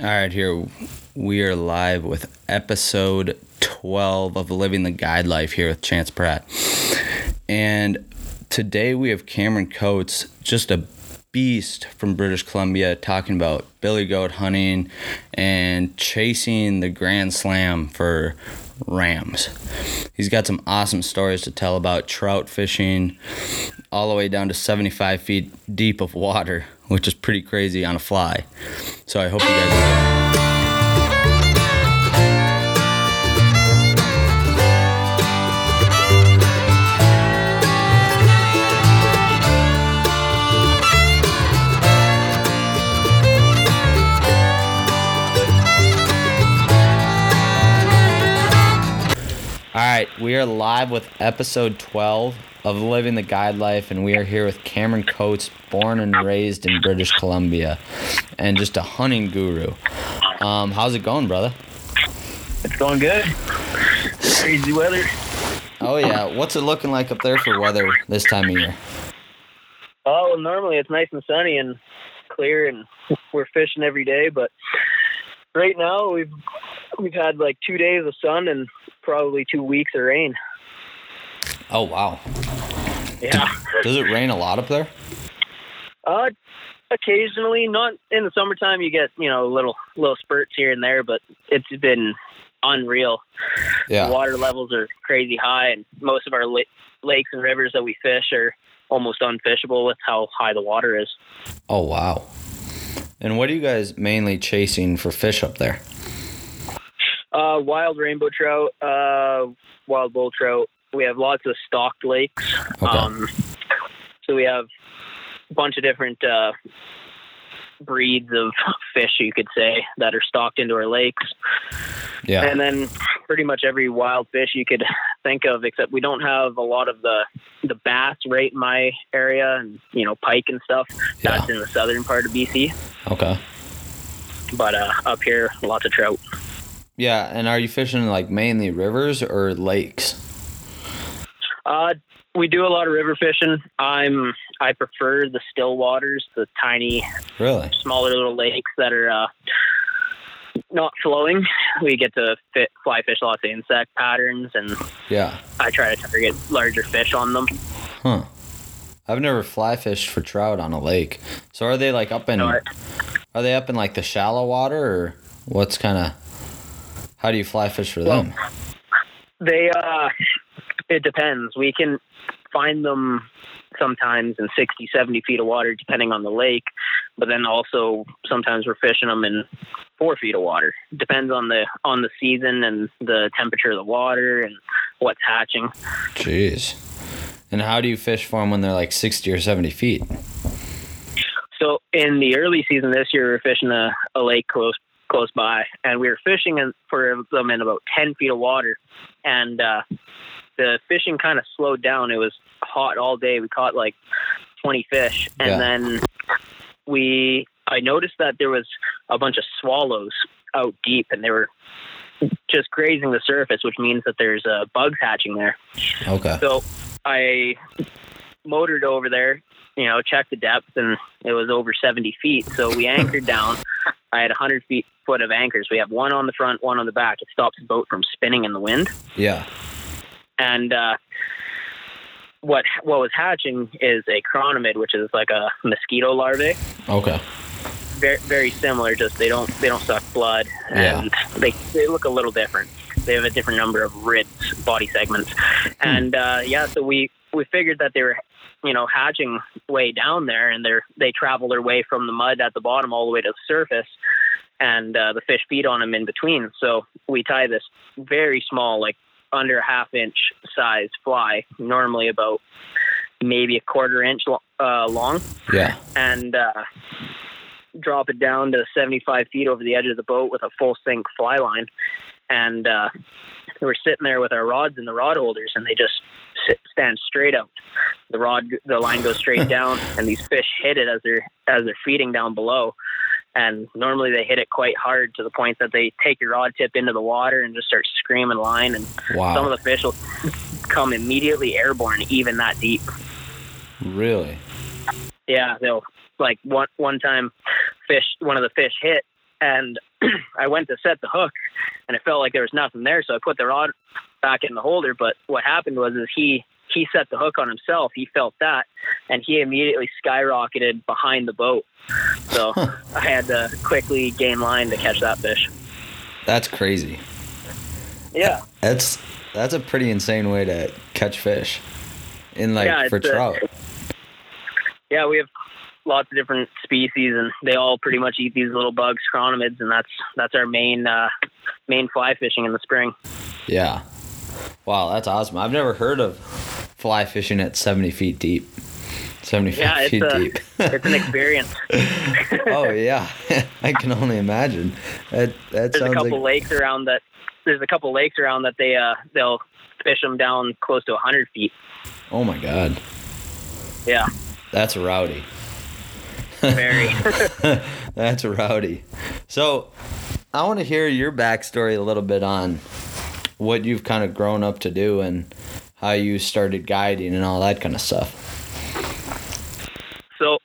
All right, here we are live with episode 12 of Living the Guide Life here with Chance Pratt. And today we have Cameron Coates, just a beast from British Columbia, talking about billy goat hunting and chasing the Grand Slam for rams. He's got some awesome stories to tell about trout fishing all the way down to 75 feet deep of water, which is pretty crazy on a fly. So I hope you guys. All right, we are live with episode 12 of Living the Guide Life, and we are here with Cameron Coates, born and raised in British Columbia, and just a hunting guru. Um, how's it going, brother? It's going good. Crazy weather. Oh yeah, what's it looking like up there for weather this time of year? Oh, well, normally it's nice and sunny and clear, and we're fishing every day. But right now we've we've had like two days of sun and probably two weeks of rain. Oh wow, Yeah. does it rain a lot up there? Uh, occasionally, not in the summertime. You get you know little little spurts here and there, but it's been unreal. Yeah. Water levels are crazy high, and most of our la- lakes and rivers that we fish are almost unfishable with how high the water is. Oh wow. And what are you guys mainly chasing for fish up there? Uh, wild rainbow trout, uh, wild bull trout. We have lots of stocked lakes. Okay. Um, so we have a bunch of different uh, breeds of fish, you could say, that are stocked into our lakes. Yeah. And then pretty much every wild fish you could think of, except we don't have a lot of the the bass right in my area, and you know pike and stuff. Yeah. That's in the southern part of BC. Okay. But uh, up here, lots of trout. Yeah, and are you fishing like mainly rivers or lakes? Uh, we do a lot of river fishing. I'm I prefer the still waters, the tiny, Really? smaller little lakes that are uh, not flowing. We get to fit, fly fish lots of insect patterns, and Yeah. I try to target larger fish on them. Huh. I've never fly fished for trout on a lake. So are they like up in are they up in like the shallow water or what's kind of how do you fly fish for Well, them? They uh, it depends. We can find them sometimes in 60, 70 feet of water, depending on the lake. But then also sometimes we're fishing them in four feet of water. Depends on the on the season and the temperature of the water and what's hatching. Jeez. And how do you fish for them when they're like 60 or 70 feet? So in the early season this year, we are fishing a, a lake close close by, and we were fishing in, for them in about ten feet of water, and uh, the fishing kind of slowed down. It was hot all day. We caught like twenty fish, and Yeah. then we I noticed that there was a bunch of swallows out deep, and they were just grazing the surface, which means that there's uh, bugs hatching there. Okay. So I motored over there, you know, checked the depth, and it was over 70 feet. So we anchored down. I had 100 feet foot of anchors. We have one on the front, one on the back. It stops the boat from spinning in the wind. Yeah. And uh, what what was hatching is a chironomid, which is like a mosquito larvae. Okay. Very very similar. Just they don't they don't suck blood, Yeah. they they look a little different. They have a different number of ribs, body segments, and uh, yeah. So we we figured that they were, you know, hatching way down there, and they're they travel their way from the mud at the bottom all the way to the surface, and uh, the fish feed on them in between. So we tie this very small, like under a half inch size fly, normally about maybe a quarter inch lo- uh, long, Yeah. and uh, drop it down to 75 feet over the edge of the boat with a full sink fly line. And uh, we're sitting there with our rods in the rod holders, and they just sit, stand straight out. The rod, the line goes straight down, and these fish hit it as they're as they're feeding down below. And normally they hit it quite hard to the point that they take your rod tip into the water and just start screaming line. And some of the fish will come immediately airborne, even that deep. Really? Yeah, they'll like one one time fish one of the fish hit and I went to set the hook, and it felt like there was nothing there. So I put the rod back in the holder. But what happened was, is he he set the hook on himself. He felt that, and he immediately skyrocketed behind the boat. So I had to quickly gain line to catch that fish. That's crazy. Yeah. That's that's a pretty insane way to catch fish. In like Yeah, for it's a- trout. Yeah, we have lots of different species, and they all pretty much eat these little bugs, chronomids, and that's that's our main uh, main fly fishing in the spring. Yeah. Wow, that's awesome. I've never heard of fly fishing at 70 feet deep. 75 Yeah, it's feet a- deep. It's an experience. oh yeah, I can only imagine. That that there's a couple like lakes around that. There's a couple lakes around that they uh they'll fish them down close to 100 feet. oh my god, Yeah, that's rowdy. very. That's rowdy. So, I want to hear your backstory a little bit on what you've kind of grown up to do and how you started guiding and all that kind of stuff. So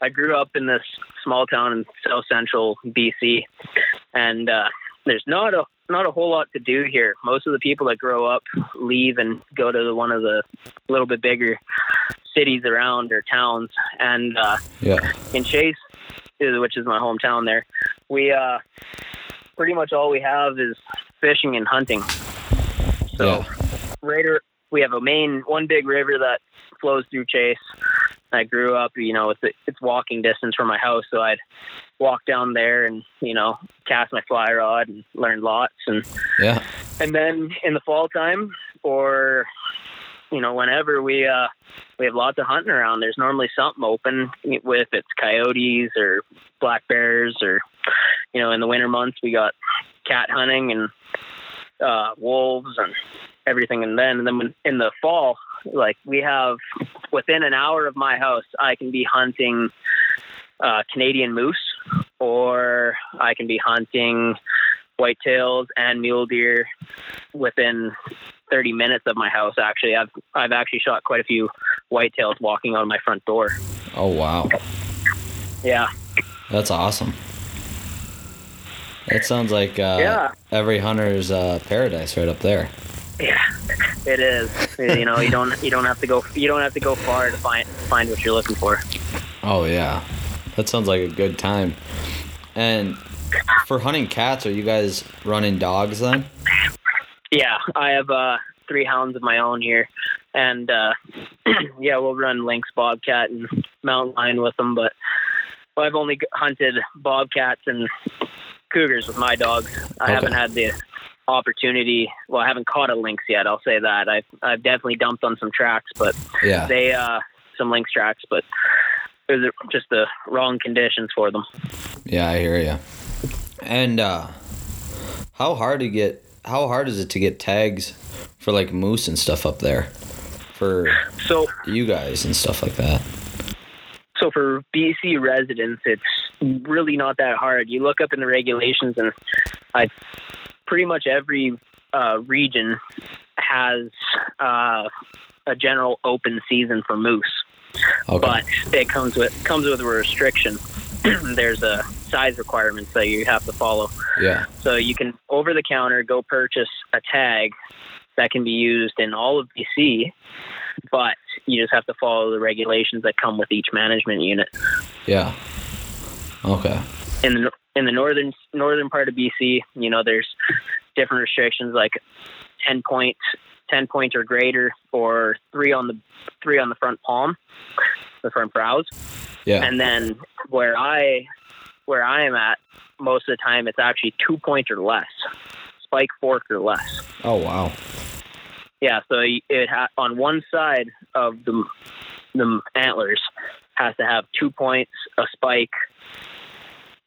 I grew up in this small town in south central BC, and uh, there's not a not a whole lot to do here. Most of the people that grow up leave and go to the, one of the little bit bigger cities around or towns, and uh, Yeah. in Chase, which is my hometown there, we uh, pretty much all we have is fishing and hunting. So, Yeah. right, we have a main one big river that flows through Chase. I grew up, you know, it's it's walking distance from my house, so I'd walk down there and you know cast my fly rod and learn lots and Yeah. and then in the fall time or you know whenever we uh we have lots of hunting around there's normally something open with it's coyotes or black bears or you know in the winter months we got cat hunting and uh wolves and everything and then and then when, in the fall like we have within an hour of my house i can be hunting uh canadian moose or i can be hunting whitetails and mule deer within 30 minutes of my house actually i've i've actually shot quite a few whitetails walking out of my front door Oh wow, yeah that's awesome. That sounds like uh, Yeah. every hunter's uh, paradise right up there. Yeah. It is. You know you don't you don't have to go you don't have to go far to find find what you're looking for. Oh yeah, that sounds like a good time. And for hunting cats, are you guys running dogs then? yeah. I have uh three hounds of my own here. And uh yeah we'll run lynx bobcat and mountain lion with them but well, i've only hunted bobcats and cougars with my dogs. I Okay. haven't had the opportunity well i haven't caught a lynx yet i'll say that i've i've definitely dumped on some tracks but Yeah. they uh some lynx tracks but it was just the wrong conditions for them Yeah, I hear you. And uh, how hard to get? How hard is it to get tags for like moose and stuff up there for so you guys and stuff like that? so for BC residents, it's really not that hard. You look up in the regulations, and I pretty much every uh, region has uh, a general open season for moose, Okay. but it comes with comes with a restriction. There's a size requirements that you have to follow. yeah. So you can over the counter go purchase a tag that can be used in all of BC, but you just have to follow the regulations that come with each management unit. Yeah. Okay. In the in the northern northern part of BC, you know, there's different restrictions like ten points, ten points or greater, or three on the three on the front palm, the front brows. Yeah. And then where I where I am at, most of the time it's actually two points or less, spike fork or less. oh wow. Yeah, so it ha- on one side of the the antlers has to have two points, a spike,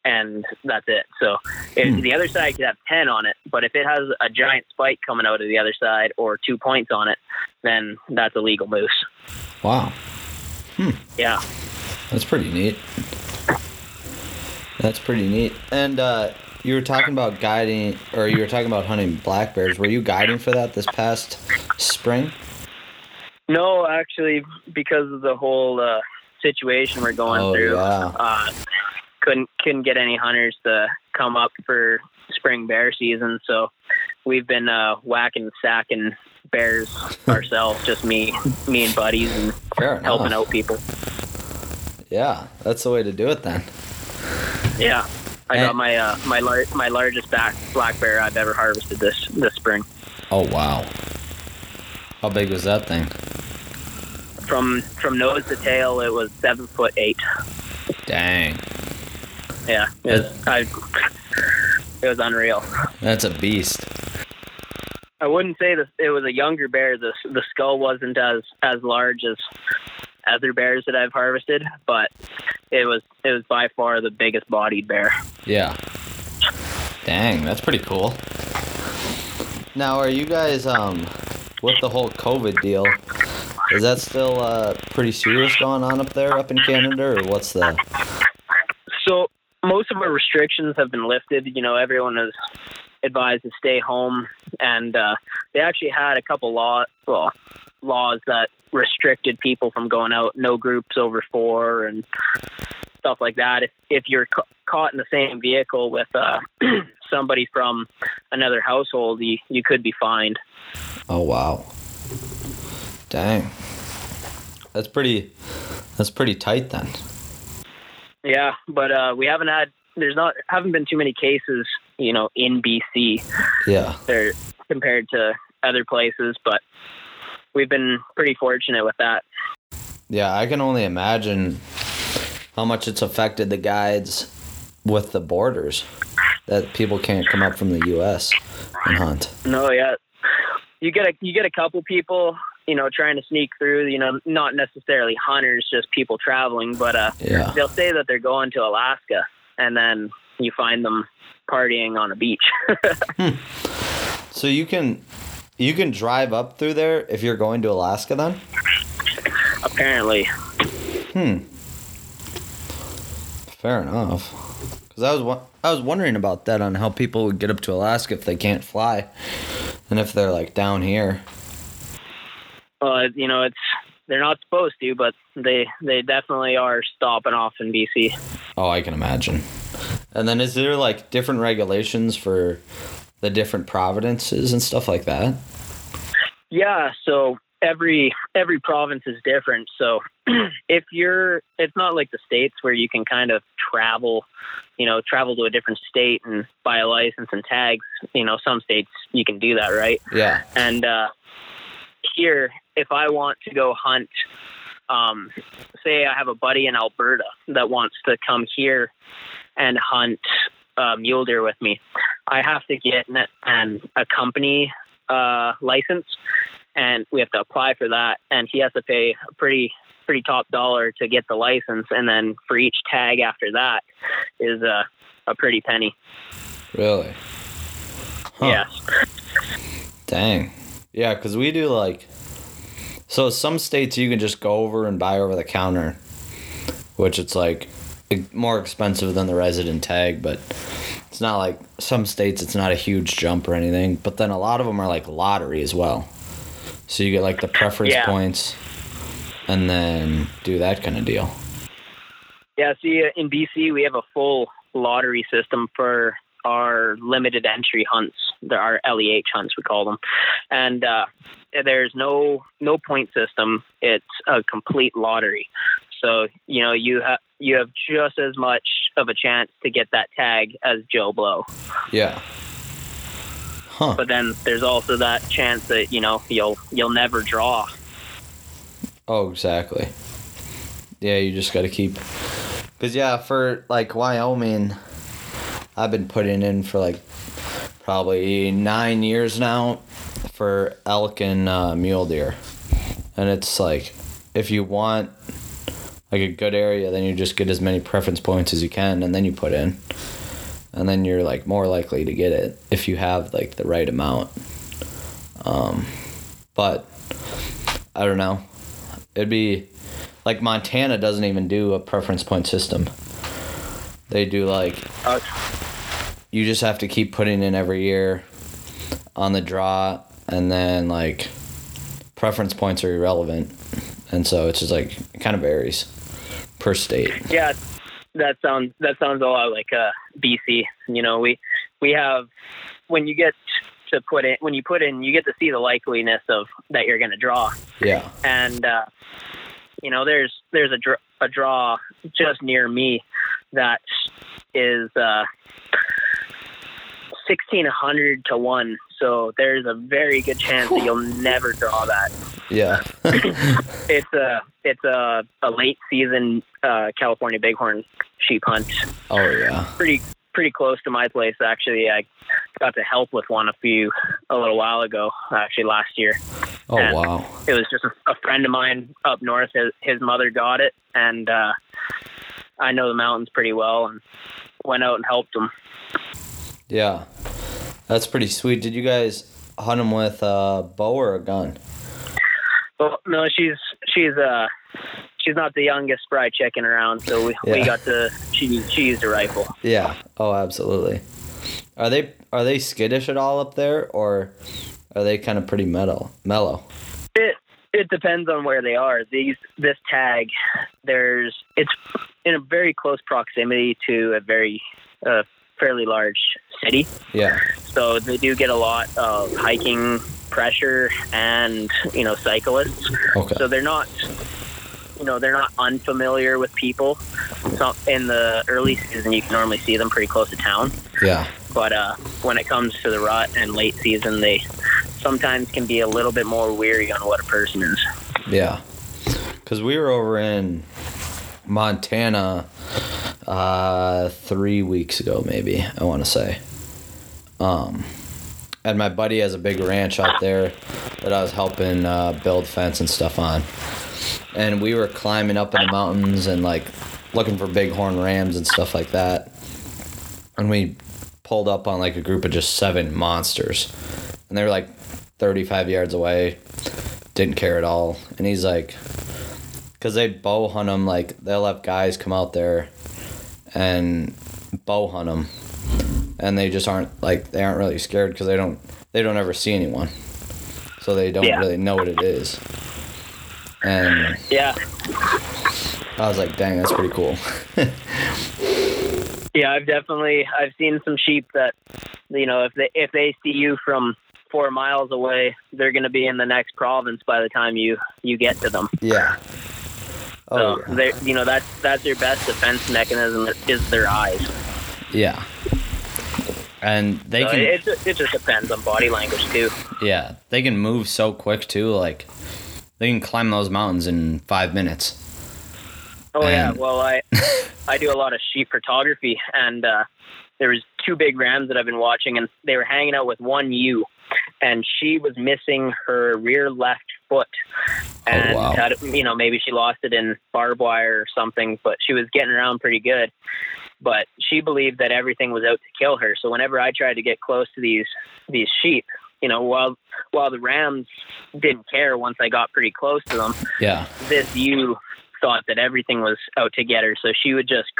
and that's it. So if Hmm. the other side could have ten on it, but if it has a giant spike coming out of the other side or two points on it, then that's a legal moose. Wow. Yeah. That's pretty neat. That's pretty neat. And uh, you were talking about guiding, or you were talking about hunting black bears. Were you guiding for that this past spring? No, actually, because of the whole uh, situation we're going Oh, through, yeah. uh, couldn't couldn't get any hunters to come up for spring bear season, so we've been uh, whacking sacking bears ourselves, just me me and buddies and helping out people. Yeah, that's the way to do it then. Yeah. I And- got my uh, my lar- my largest back black bear I've ever harvested this this spring. Oh wow. How big was that thing? From from nose to tail, it was seven foot eight. Dang. Yeah, it was, I, it was unreal. That's a beast. I wouldn't say that it was a younger bear. The the skull wasn't as as large as other bears that I've harvested, but it was it was by far the biggest bodied bear. Yeah. Dang, that's pretty cool. Now, are you guys um with the whole COVID deal? Is that still uh pretty serious going on up there up in Canada or what's the So most of our restrictions have been lifted. You know, everyone is advised to stay home, and uh, they actually had a couple law well laws that restricted people from going out. No groups over four and stuff like that. If if you're ca- caught in the same vehicle with uh, somebody from another household, you you could be fined. Oh wow. Dang. That's pretty that's pretty tight then. Yeah, but uh, we haven't had there's not haven't been too many cases, you know, in BC. Yeah. there compared to other places, but we've been pretty fortunate with that. Yeah, I can only imagine how much it's affected the guides with the borders that people can't come up from the US and hunt. No, yeah, you get a you get a couple people, you know, trying to sneak through. You know, not necessarily hunters, just people traveling. But uh, Yeah. they'll say that they're going to Alaska, and then you find them partying on a beach. So you can you can drive up through there if you're going to Alaska then? Apparently, Hmm. Fair enough. Cuz I was I was wondering about that on how people would get up to Alaska if they can't fly and if they're like down here. Uh, you know, it's they're not supposed to, but they they definitely are stopping off in BC. Oh, I can imagine. And then is there like different regulations for the different provinces and stuff like that? Yeah, so every every province is different. So if you're it's not like the states where you can kind of travel, you know, travel to a different state and buy a license and tags. You know, some states you can do that, right? Yeah. And uh here if I want to go hunt um say I have a buddy in Alberta that wants to come here and hunt uh, mule deer with me. I have to get an, an a company uh, license, and we have to apply for that. And he has to pay a pretty pretty top dollar to get the license, and then for each tag after that is a a pretty penny. Really? Huh. Yes. Dang. Yeah, because we do like. So some states you can just go over and buy over the counter, which it's like more expensive than the resident tag, but it's not like some states it's not a huge jump or anything. But then a lot of them are like lottery as well. So you get like the preference Yeah. points and then do that kind of deal. Yeah. See, uh, in BC we have a full lottery system for our limited entry hunts. There are LEH hunts we call them, and uh, there's no no point system. It's a complete lottery. So you know you have you have just as much of a chance to get that tag as Joe Blow. Yeah. Huh. But then there's also that chance that you know you'll you'll never draw. Oh, exactly. Yeah, you just got to keep. Because, yeah, for like Wyoming, I've been putting in for like probably nine years now for elk and uh, mule deer. And it's like, if you want like a good area, then you just get as many preference points as you can and then you put in. And then you're like more likely to get it if you have like the right amount. Um, but I don't know it'd be like Montana doesn't even do a preference point system. They do like Uh, you just have to keep putting in every year on the draw and then like preference points are irrelevant. And so it's just like it kind of varies per state. Yeah, that sounds that sounds a lot like uh, BC. You know, we we have when you get to put in when you put in, you get to see the likeliness of that you're going to draw, Yeah. and uh, you know, there's there's a dr- a draw just near me that is uh, sixteen hundred to one. So there's a very good chance that you'll never draw that. Yeah. It's a it's a, a late season uh, California bighorn sheep hunt. oh yeah. Pretty pretty close to my place actually. I got to help with one a few a little while ago, actually last year. Oh And- wow. It was just a, a friend of mine up north. His, his mother got it, and uh, I know the mountains pretty well, and went out and helped them. Yeah. That's pretty sweet. Did you guys hunt them with a bow or a gun? Well, no, she's she's uh she's not the youngest spry chicken around, so we, we got to she she used a rifle. Yeah. Oh, absolutely. Are they are they skittish at all up there, or are they kind of pretty mellow? Mellow. It it depends on where they are. These this tag, there's it's in a very close proximity to a very uh, fairly large city, Yeah. so they do get a lot of hiking pressure and you know cyclists. Okay. So they're not you know they're not unfamiliar with people. So in the early season, you can normally see them pretty close to town. Yeah. but uh, when it comes to the rut and late season, they sometimes can be a little bit more weary on what a person is. Yeah. Because we were over in Montana uh, three weeks ago, maybe, I want to say. Um, and my buddy has a big ranch out there that I was helping uh, build fence and stuff on. And we were climbing up in the mountains and like looking for bighorn rams and stuff like that. And we pulled up on like a group of just seven monsters. And they were like 35 yards away didn't care at all. And he's like, because they bow hunt them, like they'll have guys come out there and bow hunt them, and they just aren't like they aren't really scared because they don't they don't ever see anyone, so they don't Yeah. really know what it is. And Yeah, I was like, dang, that's pretty cool. yeah, I've definitely I've seen some sheep that you know if they if they see you from four miles away, they're going to be in the next province by the time you you get to them. yeah. Oh so they you know that's that's their best defense mechanism is their eyes. yeah. And they so can it, it it just depends on body language too. yeah they can move so quick too. Like they can climb those mountains in five minutes. Oh yeah, well I I do a lot of sheep photography, and uh, there was two big rams that I've been watching, and they were hanging out with one ewe, and she was missing her rear left foot, oh, and Oh, wow. had, you know maybe she lost it in barbed wire or something, but she was getting around pretty good. But she believed that everything was out to kill her. So whenever I tried to get close to these these sheep, you know, while while the rams didn't care once I got pretty close to them, Yeah. this ewe thought that everything was out to get her, so she would just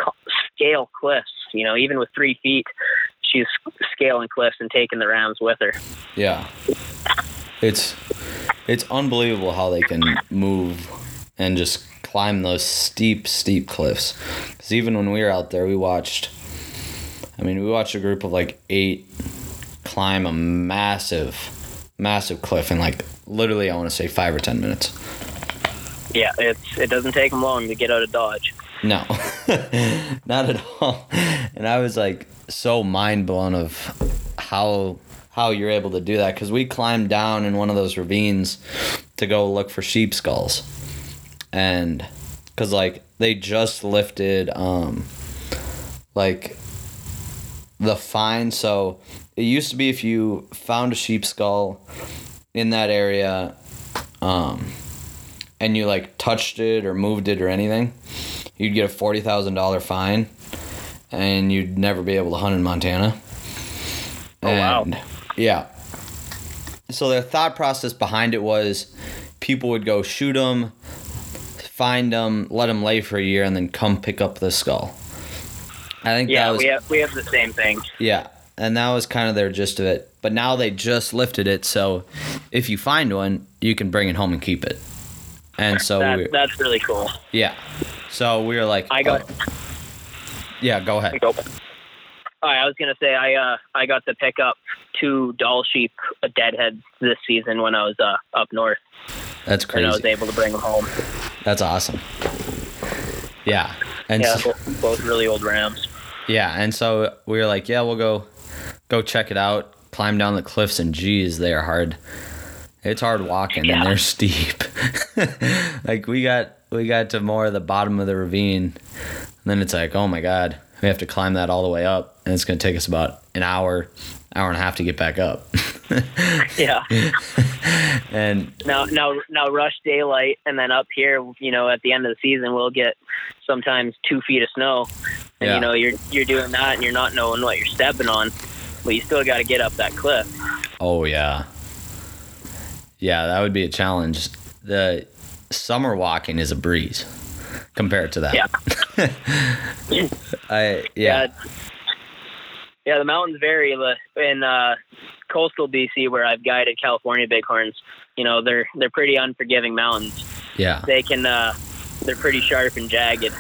scale cliffs. You know, even with three feet, she's scaling cliffs and taking the rams with her. Yeah. It's it's unbelievable how they can move and just climb those steep, steep cliffs. Because even when we were out there, we watched. I mean, we watched a group of like eight climb a massive, massive cliff in like literally, I want to say five or ten minutes. Yeah, it's it doesn't take them long to get out of Dodge. No, not at all. And I was like so mind blown of how how you're able to do that because we climbed down in one of those ravines to go look for sheep skulls, and because like they just lifted um like the fine. So it used to be if you found a sheep skull in that area, um, and you like touched it or moved it or anything, you'd get a forty thousand dollar fine, and you'd never be able to hunt in Montana. Oh, wow. And, Yeah. So their thought process behind it was, people would go shoot them, find them, let them lay for a year, and then come pick up the skull. I think Yeah, that was we have we have the same thing. yeah, and that was kind of their gist of it. But now they just lifted it, so if you find one, you can bring it home and keep it. And so we That, that's really cool. yeah, so we were like, I got oh, Yeah, go ahead. Go. Oh, I was gonna say I uh I got to pick up two Dall sheep deadheads this season when I was uh up north, That's crazy. and I was able to bring them home. That's awesome. Yeah. And Yeah, so, both really old rams. yeah, and so we were like, yeah, we'll go go check it out, climb down the cliffs and geez, they are hard. It's hard walking and they're steep. like we got we got to more of the bottom of the ravine and then it's like, oh my god, we have to climb that all the way up and it's gonna take us about an hour, hour and a half to get back up. Yeah. and now now now rush daylight and then up here you know at the end of the season we'll get sometimes two feet of snow and Yeah. you know you're you're doing that and you're not knowing what you're stepping on but you still got to get up that cliff Oh yeah. Yeah, that would be a challenge. The summer walking is a breeze compared to that. Yeah. I yeah. yeah the mountains vary in uh coastal bc where i've guided california bighorns you know they're they're pretty unforgiving mountains Yeah. they can uh they're pretty sharp and jagged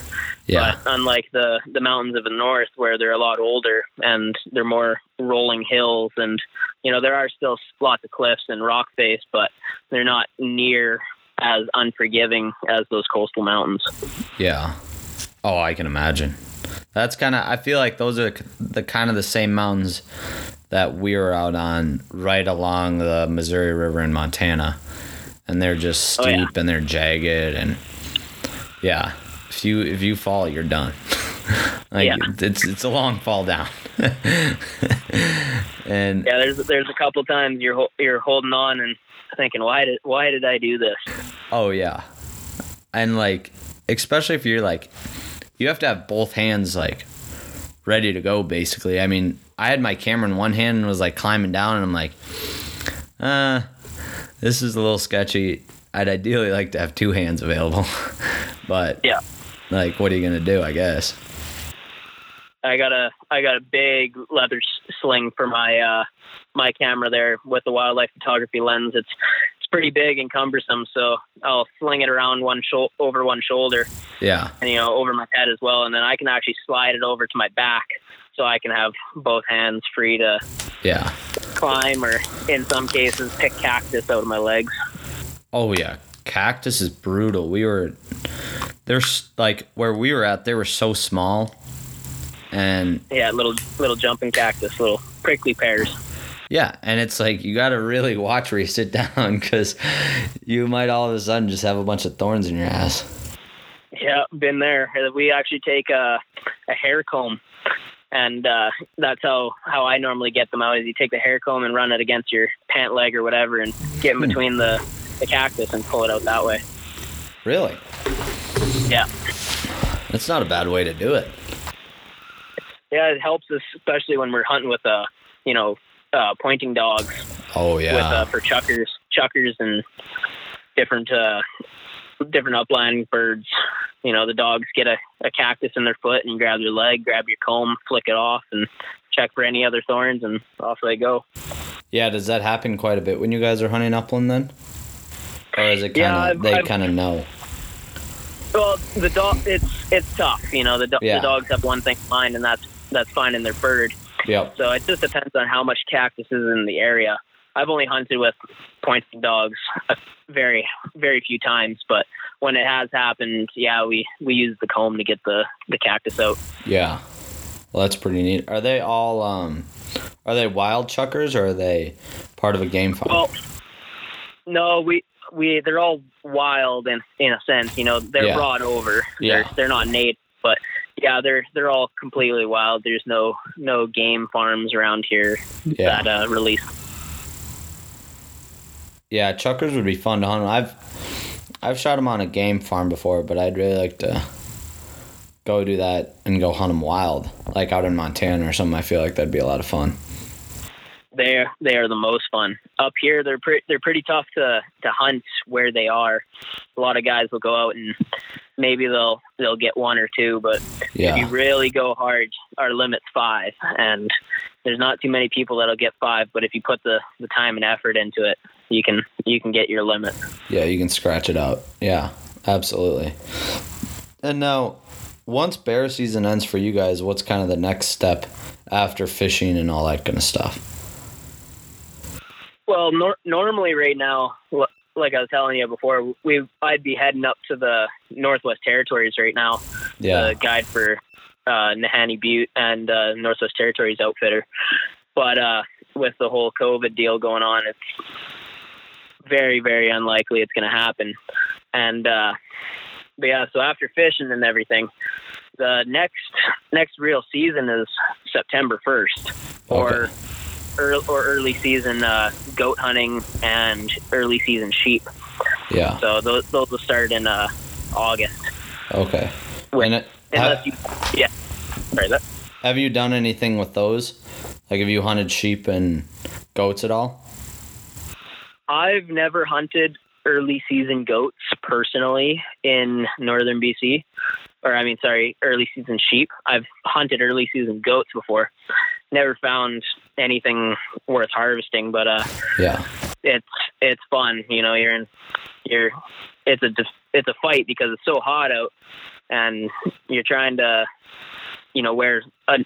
Yeah. But unlike the the mountains of the north, where they're a lot older and they're more rolling hills, and you know there are still lots of cliffs and rock face, but they're not near as unforgiving as those coastal mountains. Yeah. Oh, I can imagine. That's kind of I feel like those are the kind of the same mountains that we were out on right along the Missouri River in Montana. And they're just Oh, steep yeah. and they're jagged and yeah. If you if you fall, you're done. like Yeah. it's it's a long fall down. and Yeah, there's there's a couple times you're you're holding on and thinking, why did why did I do this? Oh yeah. And like especially if you're like you have to have both hands like ready to go basically. I mean, I had my camera in one hand and was like climbing down and I'm like, uh this is a little sketchy. I'd ideally like to have two hands available. but Yeah. like what are you going to do, I guess? I got a I got a big leather sling for my uh my camera there with the wildlife photography lens. It's it's pretty big and cumbersome, so I'll sling it around one shou- over one shoulder Yeah. and you know over my head as well, and then I can actually slide it over to my back so I can have both hands free to Yeah. climb or in some cases pick cactus out of my legs. Oh yeah, cactus is brutal. We were there's like where we were at. They were so small, and Yeah, little little jumping cactus, little prickly pears. Yeah, and it's like you got to really watch where you sit down because you might all of a sudden just have a bunch of thorns in your ass. Yeah, been there. We actually take a, a hair comb, and uh, that's how how I normally get them out. Is you take the hair comb and run it against your pant leg or whatever, and get in between the the cactus and pull it out that way. Really, Yeah, that's not a bad way to do it. yeah, it helps us especially when we're hunting with a you know uh, pointing dogs Oh with uh, for chukars, chukars and different uh different upland birds. You know, the dogs get a, a cactus in their foot and grab their leg, grab your comb, flick it off, and check for any other thorns, and off they go. yeah. Does that happen quite a bit when you guys are hunting upland then, or is it kind of Yeah, I've- they kind of know? Well, the dog, it's it's tough. You know, the, do- Yeah. the dogs have one thing in mind, and that's that's finding their bird. Yep. So it just depends on how much cactus is in the area. I've only hunted with pointing dogs a very very few times, but when it has happened, yeah, we we use the comb to get the the cactus out. Yeah. Well, that's pretty neat. Are they all um, are they wild chukars or are they part of a game farm? Well, no, we we they're all wild in in a sense. You know, they're Yeah. brought over. Yeah. They're they're not native, but yeah, they're they're all completely wild. There's no no game farms around here yeah. that uh, release. Yeah, chukars would be fun to hunt. I've I've shot them on a game farm before, but I'd really like to go do that and go hunt them wild, like out in Montana or something. I feel like that'd be a lot of fun. They they are the most fun up here. They're pretty they're pretty tough to to hunt where they are. A lot of guys will go out and maybe they'll they'll get one or two, but if you really go hard, our limit's five, and there's not too many people that'll get five. But if you put the the time and effort into it, you can you can get your limit. yeah, you can scratch it out. Yeah, absolutely. And now, once bear season ends for you guys, what's kind of the next step after fishing and all that kind of stuff? Well, nor- normally right now, like I was telling you before, we I'd be heading up to the Northwest Territories right now. Yeah. The guide for uh, Nahanni Butte and uh, Northwest Territories outfitter. But uh, with the whole COVID deal going on, it's very, very unlikely it's going to happen. And uh, but yeah, so after fishing and everything, the next next real season is September first, or Okay. Early, or early season uh, goat hunting and early season sheep. Yeah. So those those will start in uh, August. Okay. Wait, And it, Unless ha- you, yeah, sorry that. have you done anything with those? Like, have you hunted sheep and goats at all? I've never hunted early season goats personally in northern BC, or I mean, sorry, early season sheep. I've hunted early season goats before. Never found anything worth harvesting, but uh, Yeah. it's it's fun. You know, you're in you're it's a it's a fight because it's so hot out, and you're trying to you know wear a,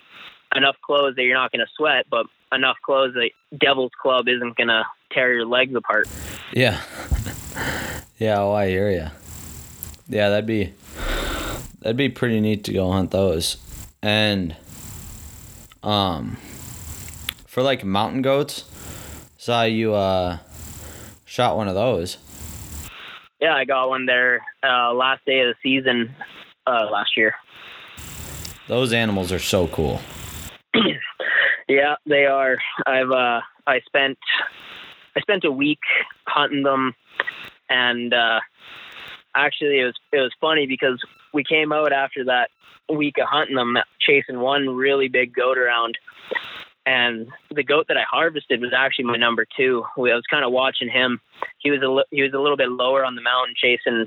enough clothes that you're not going to sweat, but enough clothes that Devil's Club isn't going to tear your legs apart. Yeah. yeah, oh, I hear you. Yeah, that'd be that'd be pretty neat to go hunt those. And um for like mountain goats, saw you uh shot one of those. Yeah, I got one there uh, last day of the season uh, last year. Those animals are so cool. Yeah, they are. I've uh, I spent I spent a week hunting them, and uh, actually it was it was funny because we came out after that week of hunting them, chasing one really big goat around, and the goat that I harvested was actually my number two. We, I was kind of watching him. He was a li- he was a little bit lower on the mountain chasing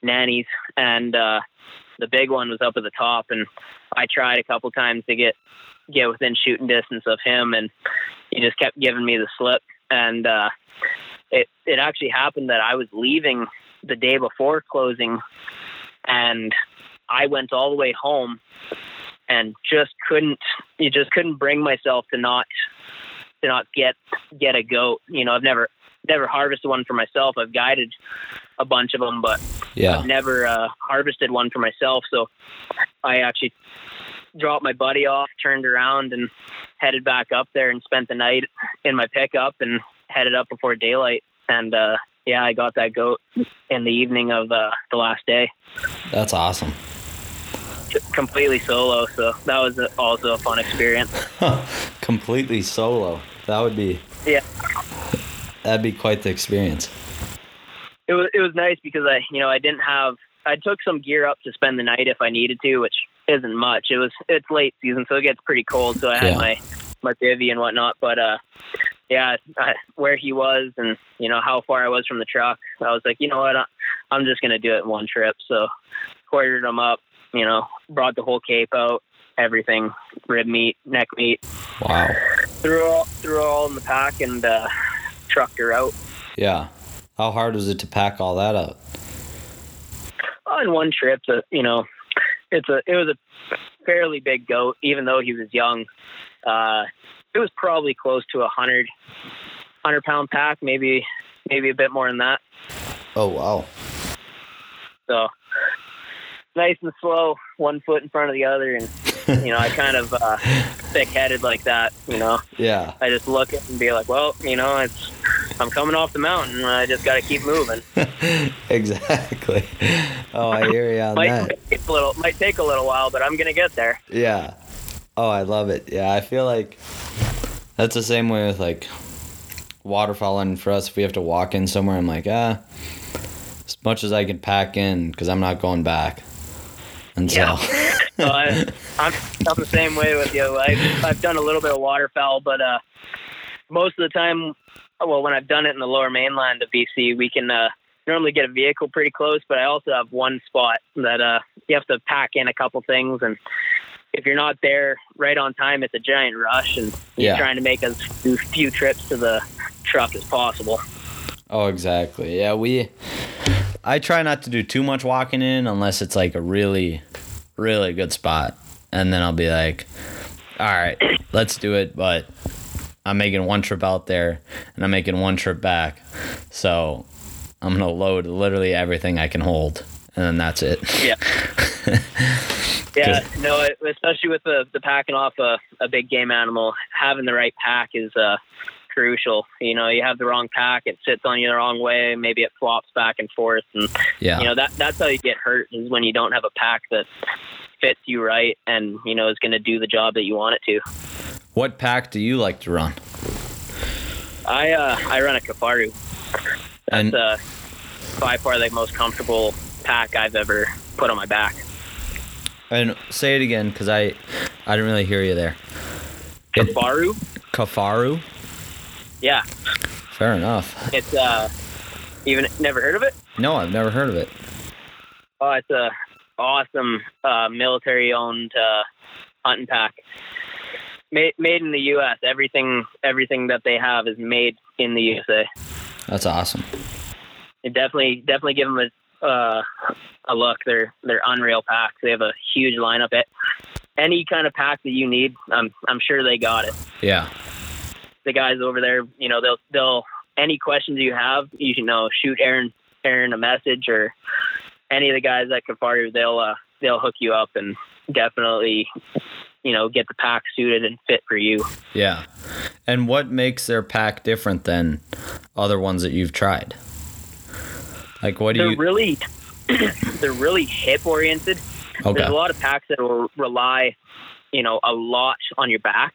nannies, and uh, the big one was up at the top. And I tried a couple times to get get within shooting distance of him, and he just kept giving me the slip. And uh, it it actually happened that I was leaving the day before closing, and I went all the way home, and just couldn't you just couldn't bring myself to not to not get get a goat. You know, I've never never harvested one for myself. I've guided a bunch of them, but Yeah. I've never uh, harvested one for myself. So I actually dropped my buddy off, turned around, and headed back up there and spent the night in my pickup and headed up before daylight. And uh, yeah, I got that goat in the evening of uh, the last day, That's awesome. Completely solo. So that was a, also a fun experience. Completely solo. That would be Yeah. That'd be quite the experience. it was it was nice because I you know I didn't have I took some gear up to spend the night if I needed to, which isn't much. It was it's late season, so it gets pretty cold. So I had Yeah. my my bivy and whatnot. But uh, yeah, I, where he was and you know how far I was from the truck, I was like, you know what, I'm just gonna do it in one trip. So quartered him up, you know, brought the whole cape out, everything, rib meat, neck meat, Wow. threw all threw all in the pack and uh, trucked her out. Yeah. How hard was it to pack all that out? on one trip that you know it's a it was a fairly big goat even though he was young uh it was probably close to a hundred hundred pound pack maybe maybe a bit more than that Oh wow. so nice and slow one foot in front of the other and you know i kind of uh thick headed like that you know Yeah. i just look at it and be like well you know it's i'm coming off the mountain i just got to keep moving exactly. Oh, I hear you on might, that. might take a little might take a little while but i'm gonna get there Yeah. Oh, I love it. Yeah, I feel like that's the same way with like waterfowling for us. If we have to walk in somewhere, I'm like, ah, as much as I can pack in because I'm not going back. And Yeah. So I, I'm, I'm the same way with you. I've, I've done a little bit of waterfowl, but uh, most of the time, well, when I've done it in the lower mainland of BC, we can uh, normally get a vehicle pretty close. But I also have one spot that uh, you have to pack in a couple things, and if you're not there right on time, it's a giant rush, and you're trying to make as few trips to the truck as possible. oh, exactly. Yeah, we. I try not to do too much walking in unless it's like a really, really good spot, and then I'll be like, all right, let's do it, but I'm making one trip out there and I'm making one trip back. So I'm gonna load literally everything I can hold, and then that's it. Yeah. yeah. No, especially with the the packing off a, a big game animal, having the right pack is uh crucial. You know, you have the wrong pack, it sits on you the wrong way, maybe it flops back and forth, and yeah, you know that that's how you get hurt is when you don't have a pack that fits you right and you know is going to do the job that you want it to. What pack do you like to run? I uh, I run a Kifaru. That's And- uh, by far the most comfortable pack I've ever put on my back. And say it again, because I I didn't really hear you there. Kifaru? Kafaru. Yeah, Fair enough. it's uh, even never heard of it. No, I've never heard of it. Oh, it's a awesome uh, military-owned uh, hunting pack. Made, made in the U.S. Everything everything that they have is made in the USA. That's awesome. It definitely definitely give them a uh, a look. They're they're unreal packs. They have a huge lineup. It any kind of pack that you need, I'm I'm sure they got it. Yeah. The guys over there, you know, they'll they'll any questions you have, you can know shoot Aaron Aaron a message or any of the guys at Kifaru, they'll uh, they'll hook you up and definitely you know get the pack suited and fit for you. Yeah. And what makes their pack different than other ones that you've tried? Like what do They're you really they're really hip oriented. Okay. There's a lot of packs that will rely, you know, a lot on your back.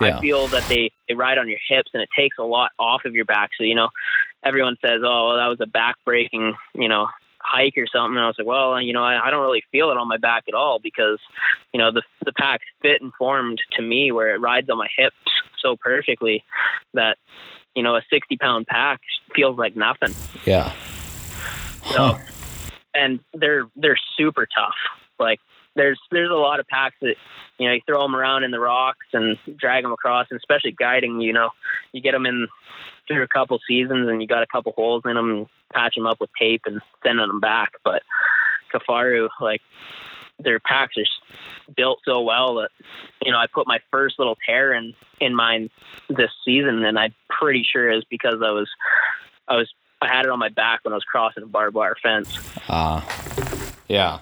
Yeah. I feel that they, they ride on your hips and it takes a lot off of your back. So, you know, everyone says, oh, well, that was a back breaking, you know, hike or something. And I was like, well, you know, I, I don't really feel it on my back at all because, you know, the, the pack's fit and formed to me where it rides on my hips so perfectly that, you know, a 60 pound pack feels like nothing. Yeah. So, and they're they're super tough. Like there's there's a lot of packs that you know you throw them around in the rocks and drag them across, and especially guiding. You know, you get them in through a couple seasons, and you got a couple holes in them, and patch them up with tape and sending them back. But Kifaru, like their packs are built so well that you know I put my first little tear in in mine this season, and I'm pretty sure is because I was I was I had it on my back when I was crossing a barbed wire fence. Uh, yeah.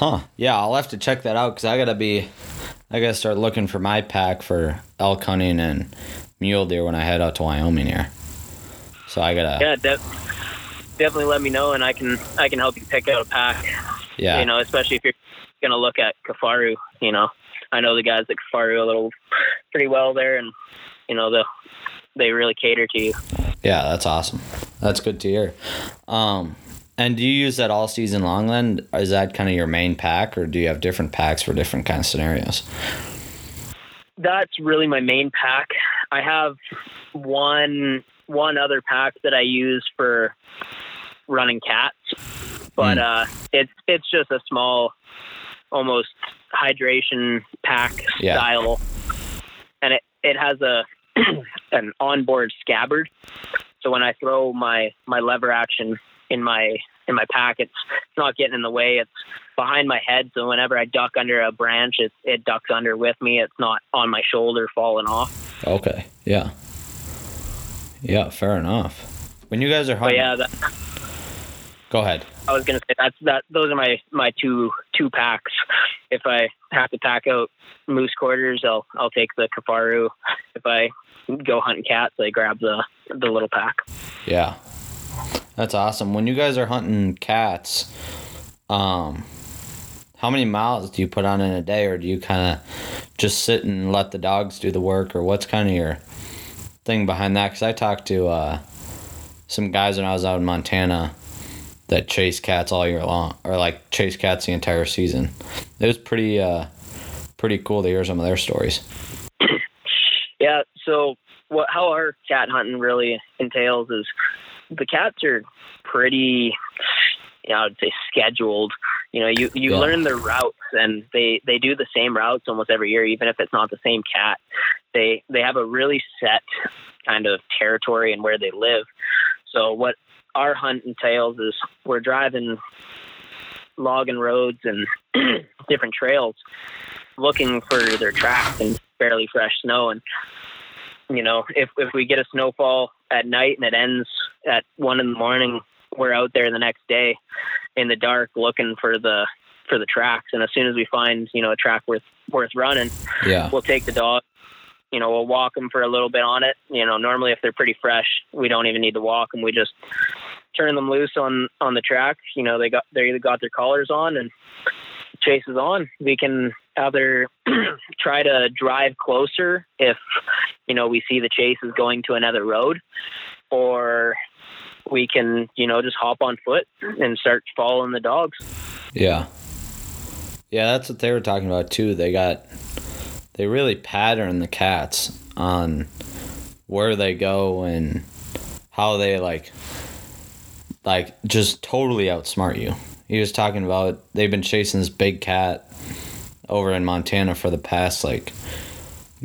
Huh. Yeah, I'll have to check that out because I gotta be, I gotta start looking for my pack for elk hunting and mule deer when I head out to Wyoming here. So I gotta, Yeah, de- definitely let me know, and I can I can help you pick out a pack. yeah, You know, especially if you're gonna look at Kifaru. You know, I know the guys at Kifaru a little pretty well there, and you know they they really cater to you. yeah, that's awesome. That's good to hear. Um, and do you use that all season long then? Is that kind of your main pack, or do you have different packs for different kind of scenarios? That's really my main pack. I have one one other pack that I use for running cats, but Hmm. uh, it's it's just a small, almost hydration pack Yeah. style, and it it has a an onboard scabbard. So when I throw my my lever action in my in my pack, it's it's not getting in the way. It's behind my head, so whenever I duck under a branch, it it ducks under with me. It's not on my shoulder falling off. Okay. Yeah. Yeah. Fair enough. When you guys are But hunting, yeah, that, go ahead. I was gonna say that's that. Those are my my two two packs. If I have to pack out moose quarters, I'll I'll take the Kifaru. If I go hunting cats, I grab the the little pack. Yeah. That's awesome. When you guys are hunting cats, um, how many miles do you put on in a day, or do you kind of just sit and let the dogs do the work, or what's kind of your thing behind that? Because I talked to uh, some guys when I was out in Montana that chase cats all year long, or like chase cats the entire season. It was pretty, uh, pretty cool to hear some of their stories. Yeah. So what how our cat hunting really entails is the cats are pretty you know, I'd say scheduled. You know, you, you Yeah. learn their routes and they, they do the same routes almost every year, even if it's not the same cat. They they have a really set kind of territory and where they live. So what our hunt entails is we're driving logging roads and different trails, looking for their tracks and barely fresh snow. And you know, if if we get a snowfall at night and it ends at one in the morning, we're out there the next day in the dark looking for the for the tracks. And as soon as we find you know a track worth worth running, Yeah. we'll take the dog. You know, we'll walk them for a little bit on it. You know, normally if they're pretty fresh, we don't even need to walk them. We just turn them loose on on the track. You know, they got they either got their collars on and chase is on. We can either try to drive closer if you know we see the chase is going to another road, or we can you know just hop on foot and start following the dogs. Yeah. Yeah, that's what they were talking about too. They got they really pattern the cats on where they go and how they like like just totally outsmart you. He was talking about they've been chasing this big cat over in Montana for the past like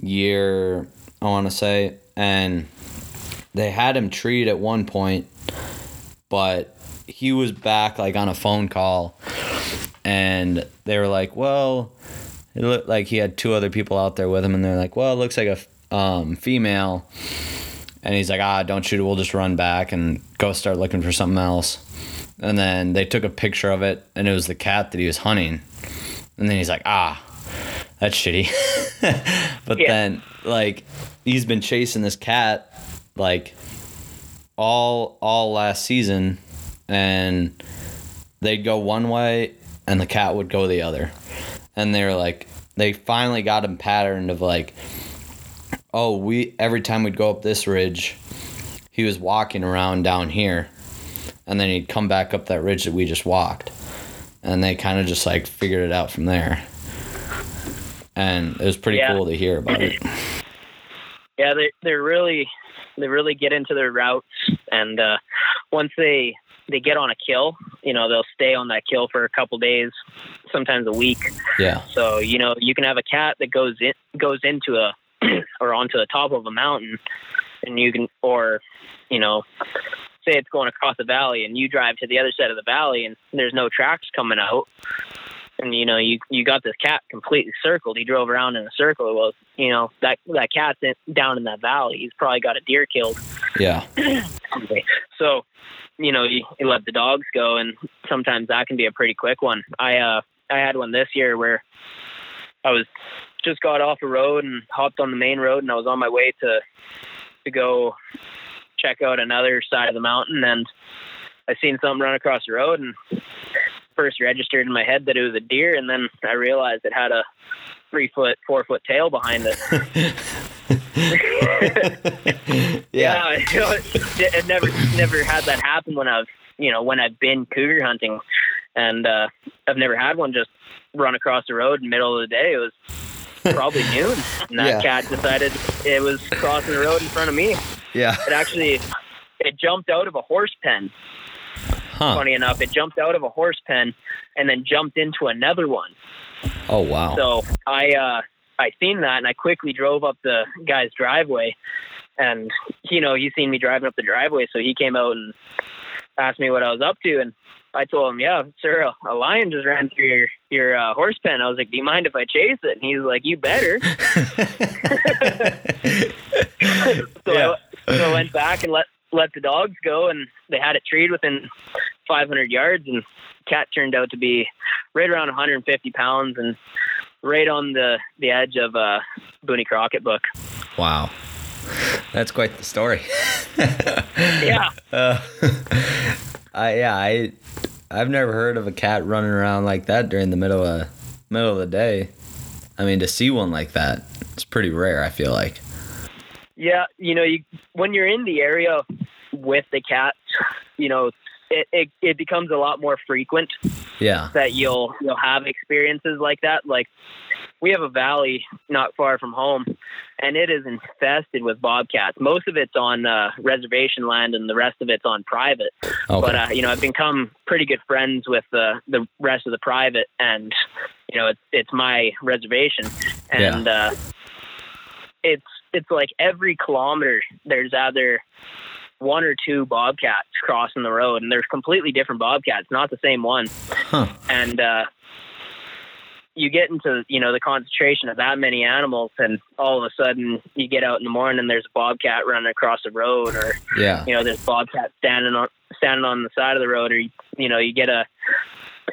year, I want to say, and they had him treed at one point, but he was back like on a phone call and they were like, "Well, it looked like he had two other people out there with him, and they're like, "Well, it looks like a um, female." And he's like, "Ah, don't shoot it. We'll just run back and go start looking for something else." And then they took a picture of it, and it was the cat that he was hunting. And then he's like, "Ah, that's shitty." but Yeah. then, like, he's been chasing this cat, like, all all last season, and they'd go one way and the cat would go the other. And they were like, they finally got him patterned of like, oh, we every time we'd go up this ridge, he was walking around down here, and then he'd come back up that ridge that we just walked, and they kind of just like figured it out from there. And it was pretty Yeah. cool to hear about it. yeah they they're really they really get into their routes and uh once they they get on a kill you know they'll stay on that kill for a couple days sometimes a week Yeah, so you know you can have a cat that goes in goes into a or onto the top of a mountain and you can or you know say it's going across the valley and you drive to the other side of the valley and there's no tracks coming out and you know you you got this cat completely circled. He drove around in a circle. Well you know that that cat's in, down in that valley. He's probably got a deer killed. Yeah, so you know you, you let the dogs go and sometimes that can be a pretty quick one. I uh i had one this year where i was just got off a road and hopped on the main road and i was on my way to to go check out another side of the mountain and i seen something run across the road and first registered in my head that it was a deer and then i realized it had a three foot four foot tail behind it. Yeah, yeah, you know, it, it never never had that happen when I've you know when I've been cougar hunting, and uh, I've never had one just run across the road in the middle of the day. It was probably noon, and that Yeah. cat decided it was crossing the road in front of me. yeah. It actually it jumped out of a horse pen. Huh. Funny enough, it jumped out of a horse pen and then jumped into another one. Oh wow. So I uh I seen that and I quickly drove up the guy's driveway and you know, he seen me driving up the driveway, so he came out and asked me what I was up to and I told him, Yeah, sir, a, lion just ran through your your uh, horse pen. I was like, Do you mind if I chase it? And he's like, You better. So, Yeah. I, so I went back and let let the dogs go, and they had it treed within 500 yards, and cat turned out to be right around 150 pounds and right on the the edge of a Boone and Crockett book. Wow. That's quite the story. Yeah, Uh, I yeah, I I've never heard of a cat running around like that during the middle of middle of the day. I mean, to see one like that, it's pretty rare. I feel like. yeah. You know, you when you're in the area with the cats, you know, it, it it becomes a lot more frequent Yeah. that you'll you'll have experiences like that. Like we have a valley not far from home, and it is infested with bobcats. Most of it's on uh, reservation land, and the rest of it's on private. Okay. But uh, you know, I've become pretty good friends with uh, the rest of the private, and you know, it's it's my reservation, and uh, it's it's like every kilometer there's either one or two bobcats crossing the road, and there's completely different bobcats, not the same one. Huh. And uh, you get into you know the concentration of that many animals, and all of a sudden you get out in the morning, and there's a bobcat running across the road, or Yeah. you know there's bobcat standing on standing on the side of the road, or you, know you get a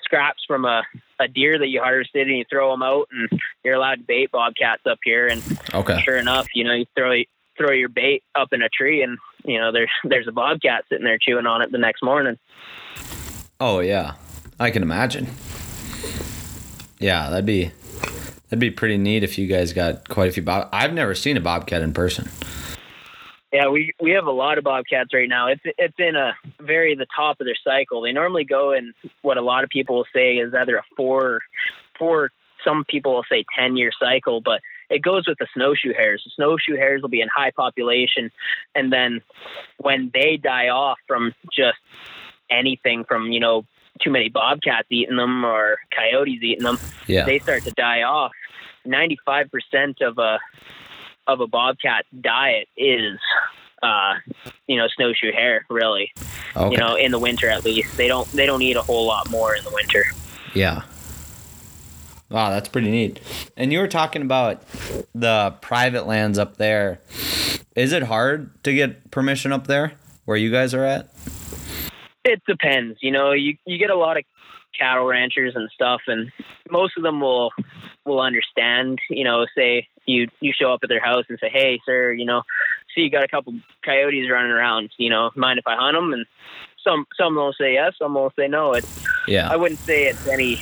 scraps from a, a deer that you harvested and you throw them out and you're allowed to bait bobcats up here and Okay. sure enough you know you throw throw your bait up in a tree and you know there's there's a bobcat sitting there chewing on it the next morning Oh yeah, I can imagine. Yeah, that'd be that'd be pretty neat if you guys got quite a few bob. I've never seen a bobcat in person. yeah we we have a lot of bobcats right now it's it's in a very the top of their cycle they normally go in what a lot of people will say is either a four four some people will say 10 year cycle but it goes with the snowshoe hares the snowshoe hares will be in high population and then when they die off from just anything from you know too many bobcats eating them or coyotes eating them Yeah. they start to die off 95% of a of a bobcat's diet is uh you know snowshoe hare really okay. you know in the winter at least they don't they don't eat a whole lot more in the winter Yeah. Wow, that's pretty neat. And you were talking about the private lands up there. Is it hard to get permission up there where you guys are at? it depends you know you you get a lot of cattle ranchers and stuff and most of them will will understand you know say you you show up at their house and say hey sir you know see you got a couple coyotes running around you know mind if i hunt them and some some will say yes some will say no it's Yeah. I wouldn't say it's any,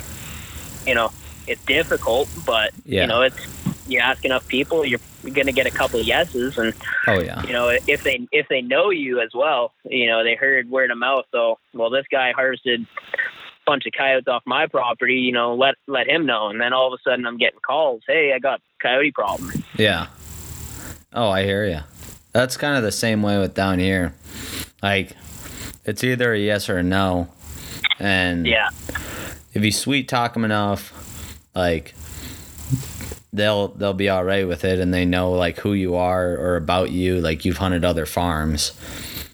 you know, it's difficult, but Yeah. you know, it's you ask enough people, you're going to get a couple of yeses, and oh yeah. you know, if they if they know you as well, you know, they heard word of mouth. So, well, this guy harvested a bunch of coyotes off my property. You know, let let him know, and then all of a sudden, I'm getting calls. Hey, I got coyote problem. Yeah. Oh, I hear you. That's kind of the same way with down here. Like, it's either a yes or a no. And Yeah, if you sweet talk them enough, like they'll they'll be all right with it, and they know like who you are or about you. Like you've hunted other farms.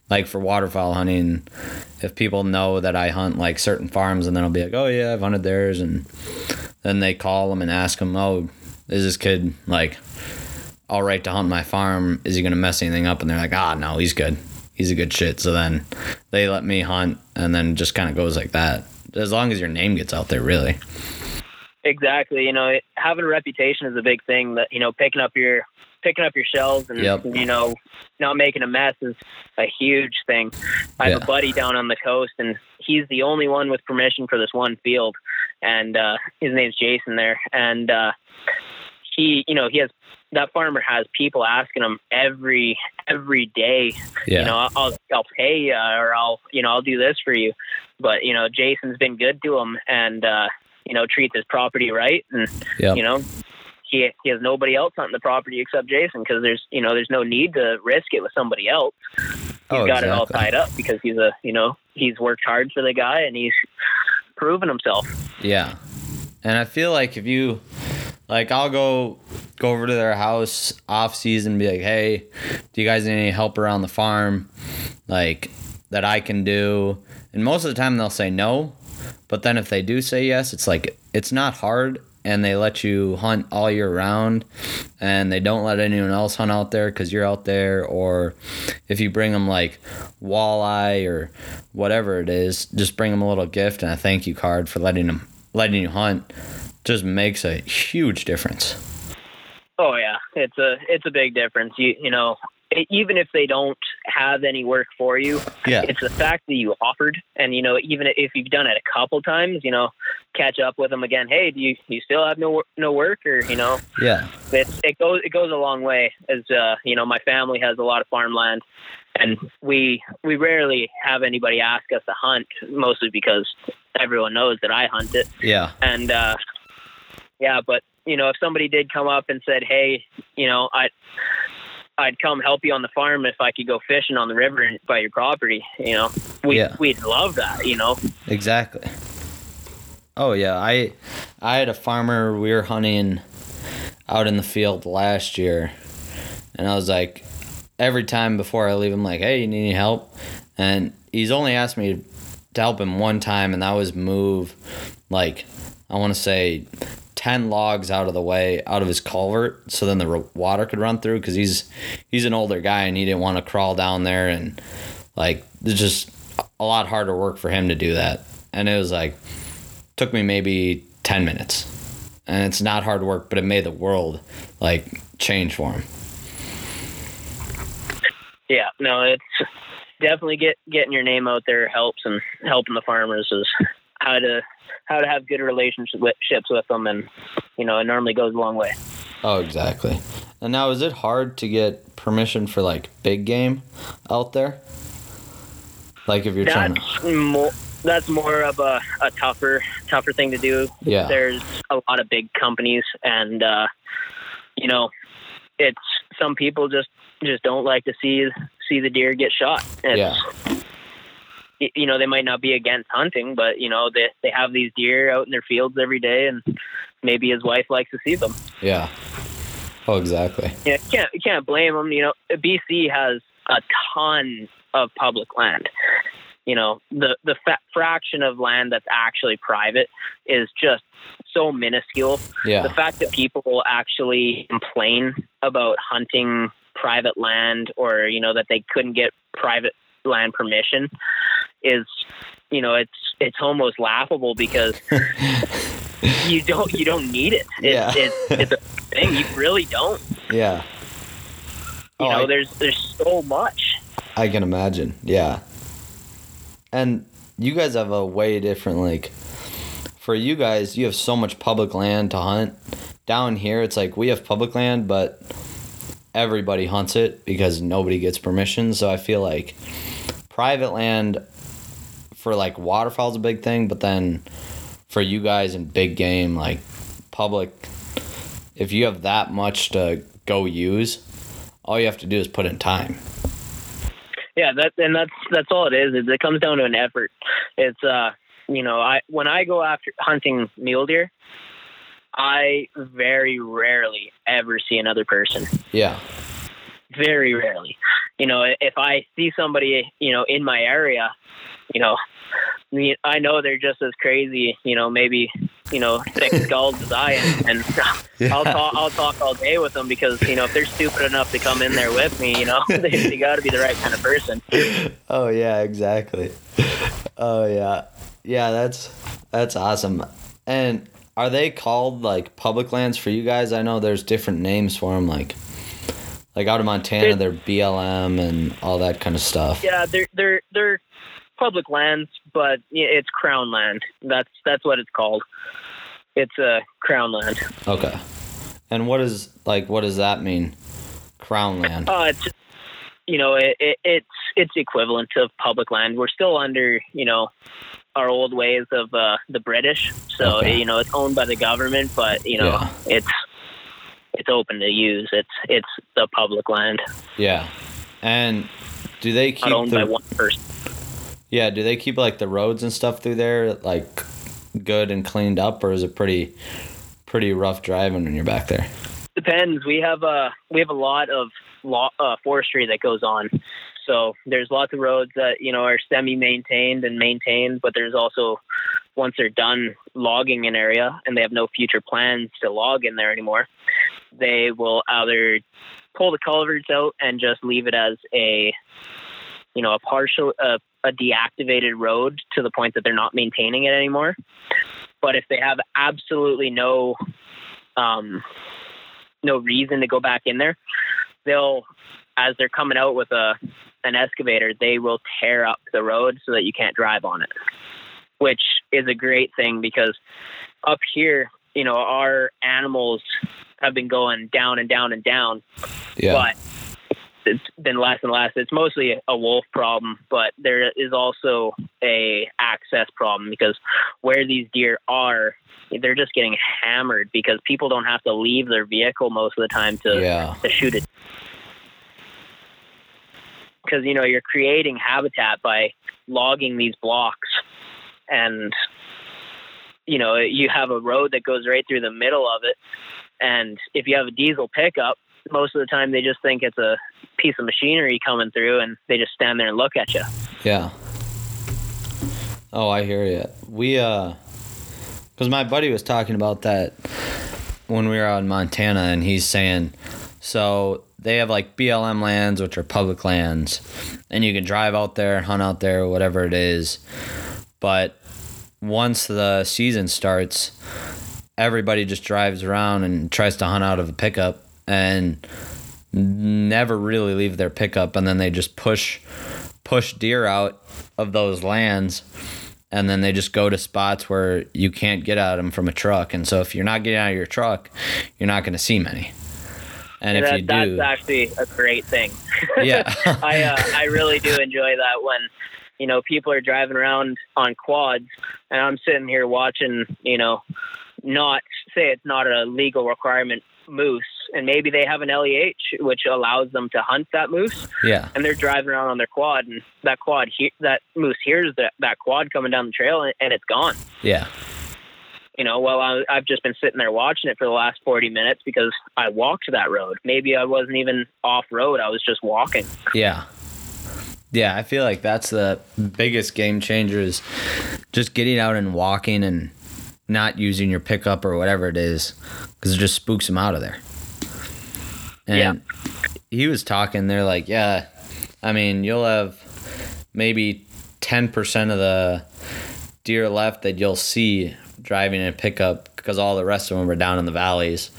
Like for waterfowl hunting, if people know that I hunt like certain farms, and then I'll be like, oh yeah, I've hunted theirs, and then they call them and ask them, oh, is this kid like all right to hunt my farm? Is he gonna mess anything up? And they're like, ah, no, he's good. He's a good shit. So then they let me hunt, and then just kind of goes like that. As long as your name gets out there, really. Exactly. You know, it, having a reputation is a big thing. That you know, picking up your picking up your shells and Yep. you know, not making a mess is a huge thing. I have Yeah. a buddy down on the coast, and he's the only one with permission for this one field, and uh, his name's Jason there, and uh, he, you know, he has that farmer has people asking him every every day Yeah. you know, I'll, I'll, I'll pay you or I'll, you know, I'll do this for you. But, you know, Jason's been good to him and, uh, you know, treats his property right. And, Yep. you know, he, he has nobody else hunting the property except Jason because there's, you know, there's no need to risk it with somebody else. He's Oh, got it all tied up because he's a, you know, he's worked hard for the guy and he's proven himself. Yeah. And I feel like if you like I'll go go over to their house off season and be like, "Hey, do you guys need any help around the farm like that I can do?" And most of the time they'll say no, but then if they do say yes, it's like it's not hard and they let you hunt all year round and they don't let anyone else hunt out there cuz you're out there or if you bring them like walleye or whatever it is, just bring them a little gift and a thank you card for letting them letting you hunt just makes a huge difference. Oh yeah, it's a it's a big difference. You you know, even if they don't have any work for you, Yeah. it's the fact that you offered, and you know, even if you've done it a couple times, you know, catch up with them again. Hey, do you you still have no no work, or you know, Yeah. it's it goes it goes a long way. As uh, you know, my family has a lot of farmland, and we we rarely have anybody ask us to hunt, mostly because everyone knows that I hunt it. Yeah. And uh, yeah, but you know, if somebody did come up and said, "Hey, you know, I." I'd come help you on the farm if I could go fishing on the river by your property. You know, we Yeah. we'd love that. You know, Exactly. Oh yeah, I I had a farmer we were hunting out in the field last year and I was like every time before I leave, I'm like, hey, you need any help? And he's only asked me to help him one time, and that was move like I want to say 10 logs out of the way out of his culvert so then the water could run through because he's he's an older guy and he didn't want to crawl down there and like it's just a lot harder work for him to do that. And it was like took me maybe 10 minutes. And it's not hard work but it made the world like change for him. Yeah no it's definitely get getting your name out there helps and helping the farmers is how to how to have good relationships with them, and you know, it normally goes a long way. Oh, exactly. And now, is it hard to get permission for like big game out there? Like if you're that's trying to. More, that's more of a, a tougher tougher thing to do. Yeah. There's a lot of big companies, and uh, you know, it's some people just just don't like to see see the deer get shot. It's, yeah you know they might not be against hunting, but you know they they have these deer out in their fields every day, and maybe his wife likes to see them. Yeah. Oh, exactly. Yeah, you can't you can't blame them. You know, BC has a ton of public land. You know, the the fa- fraction of land that's actually private is just so minuscule. Yeah. The fact that people will actually complain about hunting private land or you know that they couldn't get private land permission is you know it's it's almost laughable because you don't you don't need it. It's, yeah. it's, it's a thing you really don't. Yeah. You oh, know, I, there's there's so much. I can imagine. Yeah. And you guys have a way different like for you guys, you have so much public land to hunt. Down here it's like we have public land but everybody hunts it because nobody gets permission. So I feel like private land for like waterfowl's a big thing, but then for you guys in big game like public, if you have that much to go use, all you have to do is put in time. Yeah, that and that's that's all it is. Is it comes down to an effort. It's uh, you know, I when I go after hunting mule deer, I very rarely ever see another person. Yeah. Very rarely. You know, if I see somebody, you know, in my area, you know, I know they're just as crazy, you know, maybe, you know, thick skulls as I am, and yeah. I'll talk, I'll talk all day with them because, you know, if they're stupid enough to come in there with me, you know, they, they got to be the right kind of person. Oh yeah, exactly. Oh yeah, yeah. That's that's awesome. And are they called like public lands for you guys? I know there's different names for them, like like out of Montana, they're BLM and all that kind of stuff. Yeah, they're they're they're public lands, but it's crown land. That's that's what it's called. It's a uh, crown land. Okay. And what is like what does that mean? Crown land. Uh, it's you know it, it, it's it's equivalent to public land. We're still under you know our old ways of uh, the British, so okay. you know it's owned by the government, but you know yeah. it's it's open to use. It's it's the public land. Yeah, and do they keep Not owned the, by one person? Yeah, do they keep like the roads and stuff through there like good and cleaned up, or is it pretty pretty rough driving when you're back there? Depends. We have a we have a lot of law, uh, forestry that goes on. So there's lots of roads that you know are semi-maintained and maintained, but there's also once they're done logging an area and they have no future plans to log in there anymore, they will either pull the culverts out and just leave it as a you know a partial uh, a deactivated road to the point that they're not maintaining it anymore but if they have absolutely no um, no reason to go back in there they'll as they're coming out with a an excavator they will tear up the road so that you can't drive on it which is a great thing because up here you know our animals have been going down and down and down. Yeah. But it's been less and less. It's mostly a wolf problem, but there is also a access problem because where these deer are, they're just getting hammered because people don't have to leave their vehicle most of the time to yeah. to shoot it. Because you know you're creating habitat by logging these blocks, and you know you have a road that goes right through the middle of it, and if you have a diesel pickup, most of the time they just think it's a piece of machinery coming through, and they just stand there and look at you. Yeah. Oh, I hear you. We uh, because my buddy was talking about that when we were out in Montana, and he's saying, so they have like BLM lands, which are public lands, and you can drive out there, hunt out there, whatever it is. But once the season starts, everybody just drives around and tries to hunt out of a pickup and never really leave their pickup, and then they just push push deer out of those lands and then they just go to spots where you can't get at them from a truck. And so if you're not getting out of your truck, you're not going to see many. And, And if that, you that's actually a great thing. yeah, I uh, I really do enjoy that when you know people are driving around on quads and I'm sitting here watching you know not say it's not a legal requirement moose and maybe they have an LEH which allows them to hunt that moose. Yeah, and they're driving around on their quad and that quad he- that moose hears that that quad coming down the trail and, and it's gone. Yeah, you know well I, i've just been sitting there watching it for the last 40 minutes because i walked that road. Maybe i wasn't even off road i was just walking. Yeah. Yeah, I feel like that's the biggest game changer is just getting out and walking and not using your pickup or whatever it is because it just spooks them out of there. And he was talking, they're like, yeah, I mean, you'll have maybe 10% of the deer left that you'll see driving in a pickup because all the rest of them are down in the valleys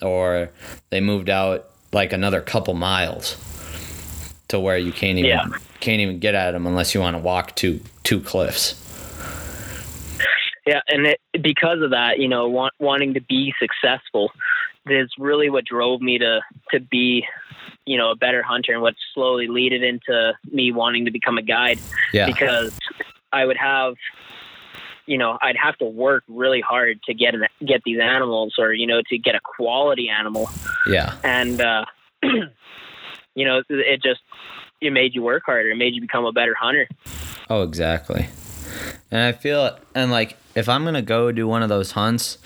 or they moved out like another couple miles to where you can't even Yeah. can't even get at them unless you want to walk two two cliffs. Yeah, and it, because of that, you know, want, wanting to be successful is really what drove me to to be, you know, a better hunter, and what slowly led it into me wanting to become a guide. Yeah. Because I would have, you know, I'd have to work really hard to get an, get these animals, or you know, to get a quality animal, Yeah. and uh, you know, it just it made you work harder. It made you become a better hunter. Oh, exactly. And I feel, and like, if I'm gonna go do one of those hunts,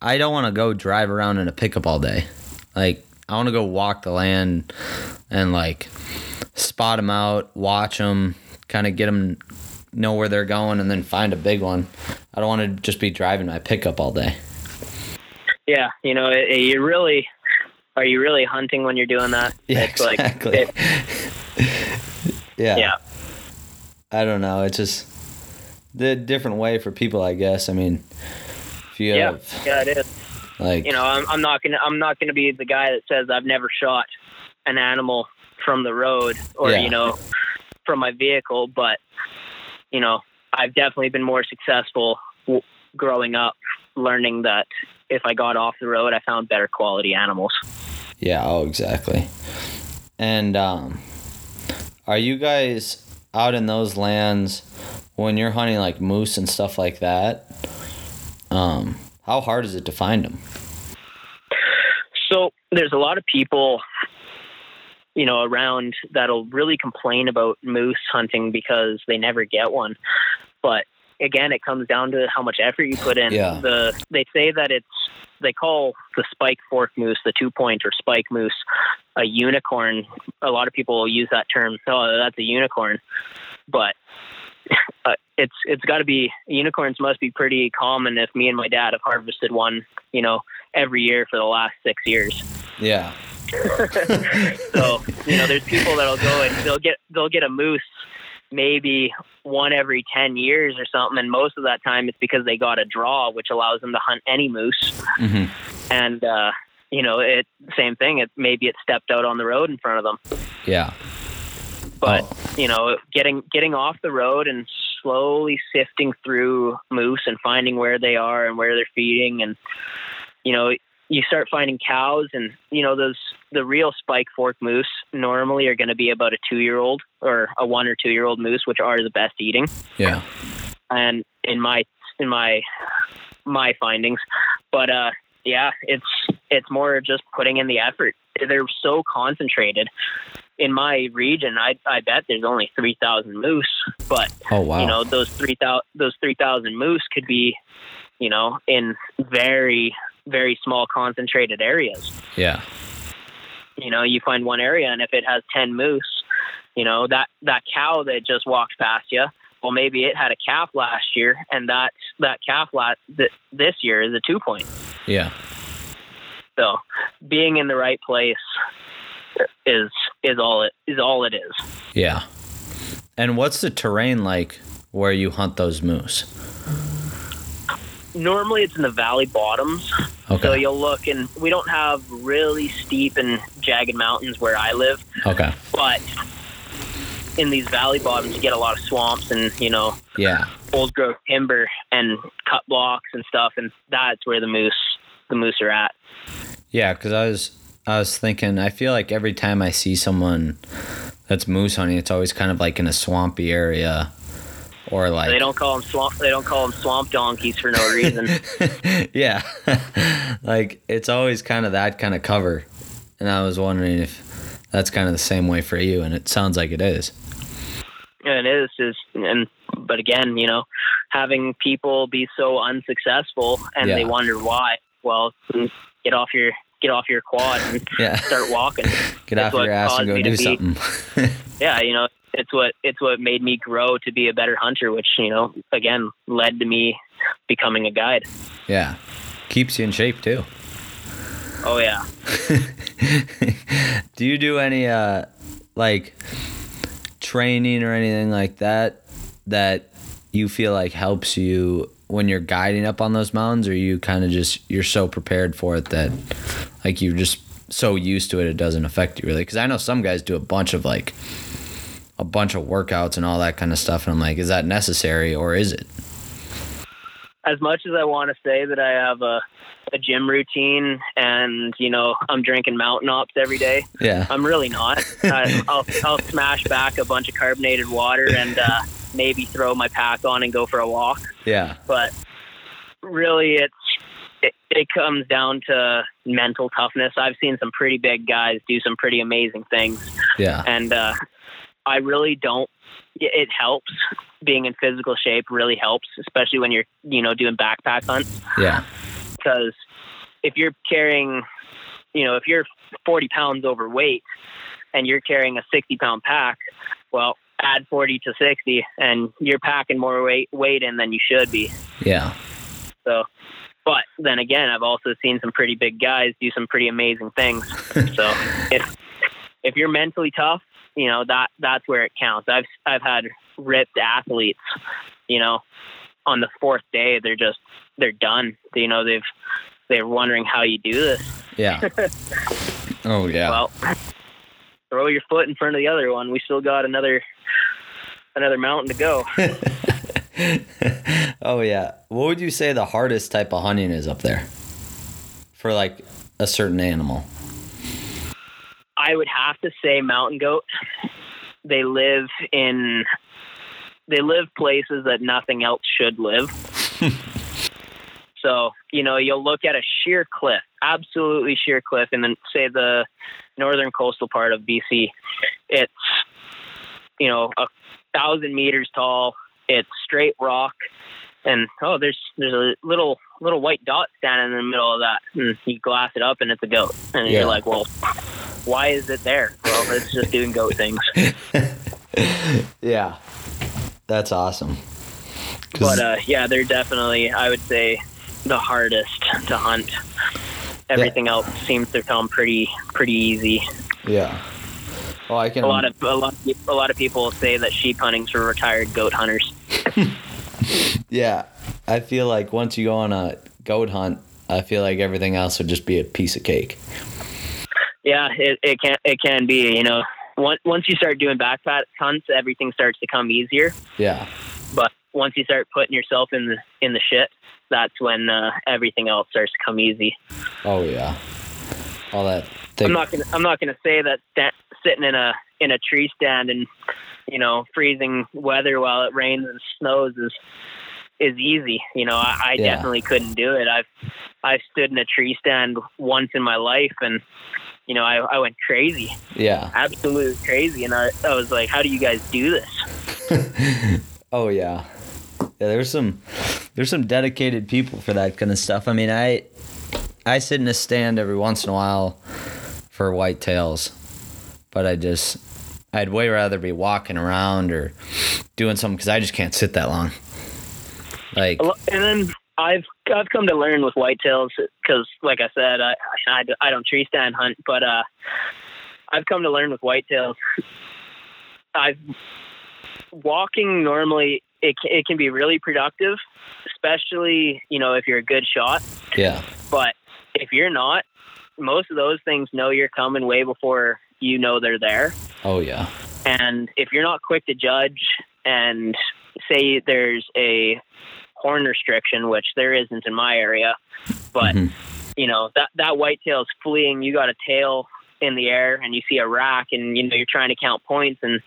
I don't want to go drive around in a pickup all day. Like, I want to go walk the land and like spot them out, watch them, kind of get them, know where they're going, and then find a big one. I don't want to just be driving my pickup all day. Yeah, you know, it, it- you really are you really hunting when you're doing that? Yeah, It's like, exactly. it- yeah. yeah, I don't know. It's just the different way for people, I guess. I mean, if you yeah, have yeah, it is. like, You know, I'm, I'm not gonna I'm not gonna be the guy that says I've never shot an animal from the road or Yeah. you know from my vehicle, but you know, I've definitely been more successful w- growing up, learning that if I got off the road, I found better quality animals. Yeah, oh exactly. And um are you guys out in those lands when you're hunting like moose and stuff like that? Um how hard is it to find them? So there's a lot of people, you know, around that'll really complain about moose hunting because they never get one. But again, it comes down to how much effort you put in. Yeah. The they say that it's they call the spike fork moose, the two point or spike moose, a unicorn. A lot of people will use that term. Oh, that's a unicorn, but. Uh, it's it's got to be unicorns must be pretty common if me and my dad have harvested one you know every year for the last six years Yeah. so you know there's people that'll go and they'll get they'll get a moose maybe one every 10 years or something and most of that time it's because they got a draw which allows them to hunt any moose Mhm. and uh you know it same thing it maybe it stepped out on the road in front of them Yeah. but Oh. you know getting getting off the road and slowly sifting through moose and finding where they are and where they're feeding and you know you start finding cows and you know those the real spike fork moose normally are going to be about a two year old or a one or two year old moose which are the best eating Yeah. and in my in my my findings but uh yeah it's it's more just putting in the effort they're so concentrated in my region i i bet there's only 3000 moose but Oh wow. you know those 3000 those 3000 moose could be you know in very very small concentrated areas yeah. you know, you find one area, and if it has ten moose, you know that that cow that just walked past you. Well, maybe it had a calf last year, and that that calf last th- this year is a two point. Yeah. So, being in the right place is is all it is all it is. Yeah. And what's the terrain like where you hunt those moose? Normally, it's in the valley bottoms. Okay. So you'll look, and we don't have really steep and jagged mountains where I live, Okay. but in these valley bottoms, you get a lot of swamps and you know Yeah. old growth timber and cut blocks and stuff, and that's where the moose the moose are at. Yeah, because I was I was thinking I feel like every time I see someone that's moose hunting, it's always kind of like in a swampy area, or like They don't call them swamp. They don't call them swamp donkeys for no reason. yeah, like it's always kind of that kind of cover, and I was wondering if that's kind of the same way for you, and it sounds like it is. yeah, it is is and but again, you know, having people be so unsuccessful and they wonder why. Well, get off your get off your quad and Yeah, start walking. get That's off your ass and go do something. yeah, you know, it's what it's what made me grow to be a better hunter, which you know, again, led to me becoming a guide. yeah, keeps you in shape too. Oh yeah, do you do any uh like training or anything like that that you feel like helps you when you're guiding up on those mountains or you kind of just you're so prepared for it that like you're just so used to it it doesn't affect you really? Because i know some guys do a bunch of like a bunch of workouts and all that kind of stuff and i'm like is that necessary or is it? As much as I want to say that I have a a gym routine and you know I'm drinking Mountain Ops every day, yeah. I'm really not. I, I'll I'll smash back a bunch of carbonated water and uh, maybe throw my pack on and go for a walk. yeah But really, it's it, it comes down to mental toughness. I've seen some pretty big guys do some pretty amazing things, yeah and uh, I really don't. It it helps being in physical shape. Really helps, especially when you're you know doing backpack hunts yeah because if you're carrying, you know, if you're 40 pounds overweight and you're carrying a 60 pound pack, well, add 40 to 60 and you're packing more weight weight in than you should be. yeah So, but then again, I've also seen some pretty big guys do some pretty amazing things. So if if you're mentally tough, you know that that's where it counts. I've I've had ripped athletes, you know, on the fourth day they're just they're done. You know they've they're wondering how you do this. yeah oh yeah Well, throw your foot in front of the other one. We still got another another mountain to go. oh yeah. What would you say the hardest type of hunting is up there? For like a certain animal. I would have to say mountain goat. They live in they live places that nothing else should live. so, you know, you'll look at a sheer cliff, absolutely sheer cliff in the say the northern coastal part of BC. It's you know, a thousand meters tall, it's straight rock and oh there's there's a little little white dot standing in the middle of that and you glass it up and it's a goat and Yeah. you're like well why is it there well it's just doing goat things Yeah. That's awesome. but uh, yeah they're definitely i would say the hardest to hunt everything else seems to come pretty pretty easy yeah. Well, I can. a lot of a lot of, a lot of people say that sheep hunting's for retired goat hunters Yeah, I feel like once you go on a goat hunt, I feel like everything else would just be a piece of cake. yeah it, it can it can be you know once once you start doing backpack hunts everything starts to come easier Yeah. but once you start putting yourself in the in the shit that's when uh, everything else starts to come easy Oh yeah. All that. Thick, i'm not gonna i'm not gonna say that sitting in a in a tree stand and you know freezing weather while it rains and snows is is easy you know i, I Yeah. definitely couldn't do it i've i've stood in a tree stand once in my life and you know i, I went crazy yeah. absolutely crazy and I, I was like how do you guys do this Oh yeah. Yeah, there's some there's some dedicated people for that kind of stuff. I mean, I I sit in a stand every once in a while for whitetails, but I just I'd way rather be walking around or doing something because I just can't sit that long. Like, and then I've I've come to learn with whitetails because, like I said, I, I I don't tree stand hunt, but uh, I've come to learn with whitetails. I've walking normally it it can be really productive, especially you know if you're a good shot. yeah, But if you're not, most of those things know you're coming way before you know they're there. oh yeah, And if you're not quick to judge and say there's a horn restriction, which there isn't in my area, but Mhm. you know that that whitetail's fleeing, you got a tail in the air and you see a rack and you know you're trying to count points and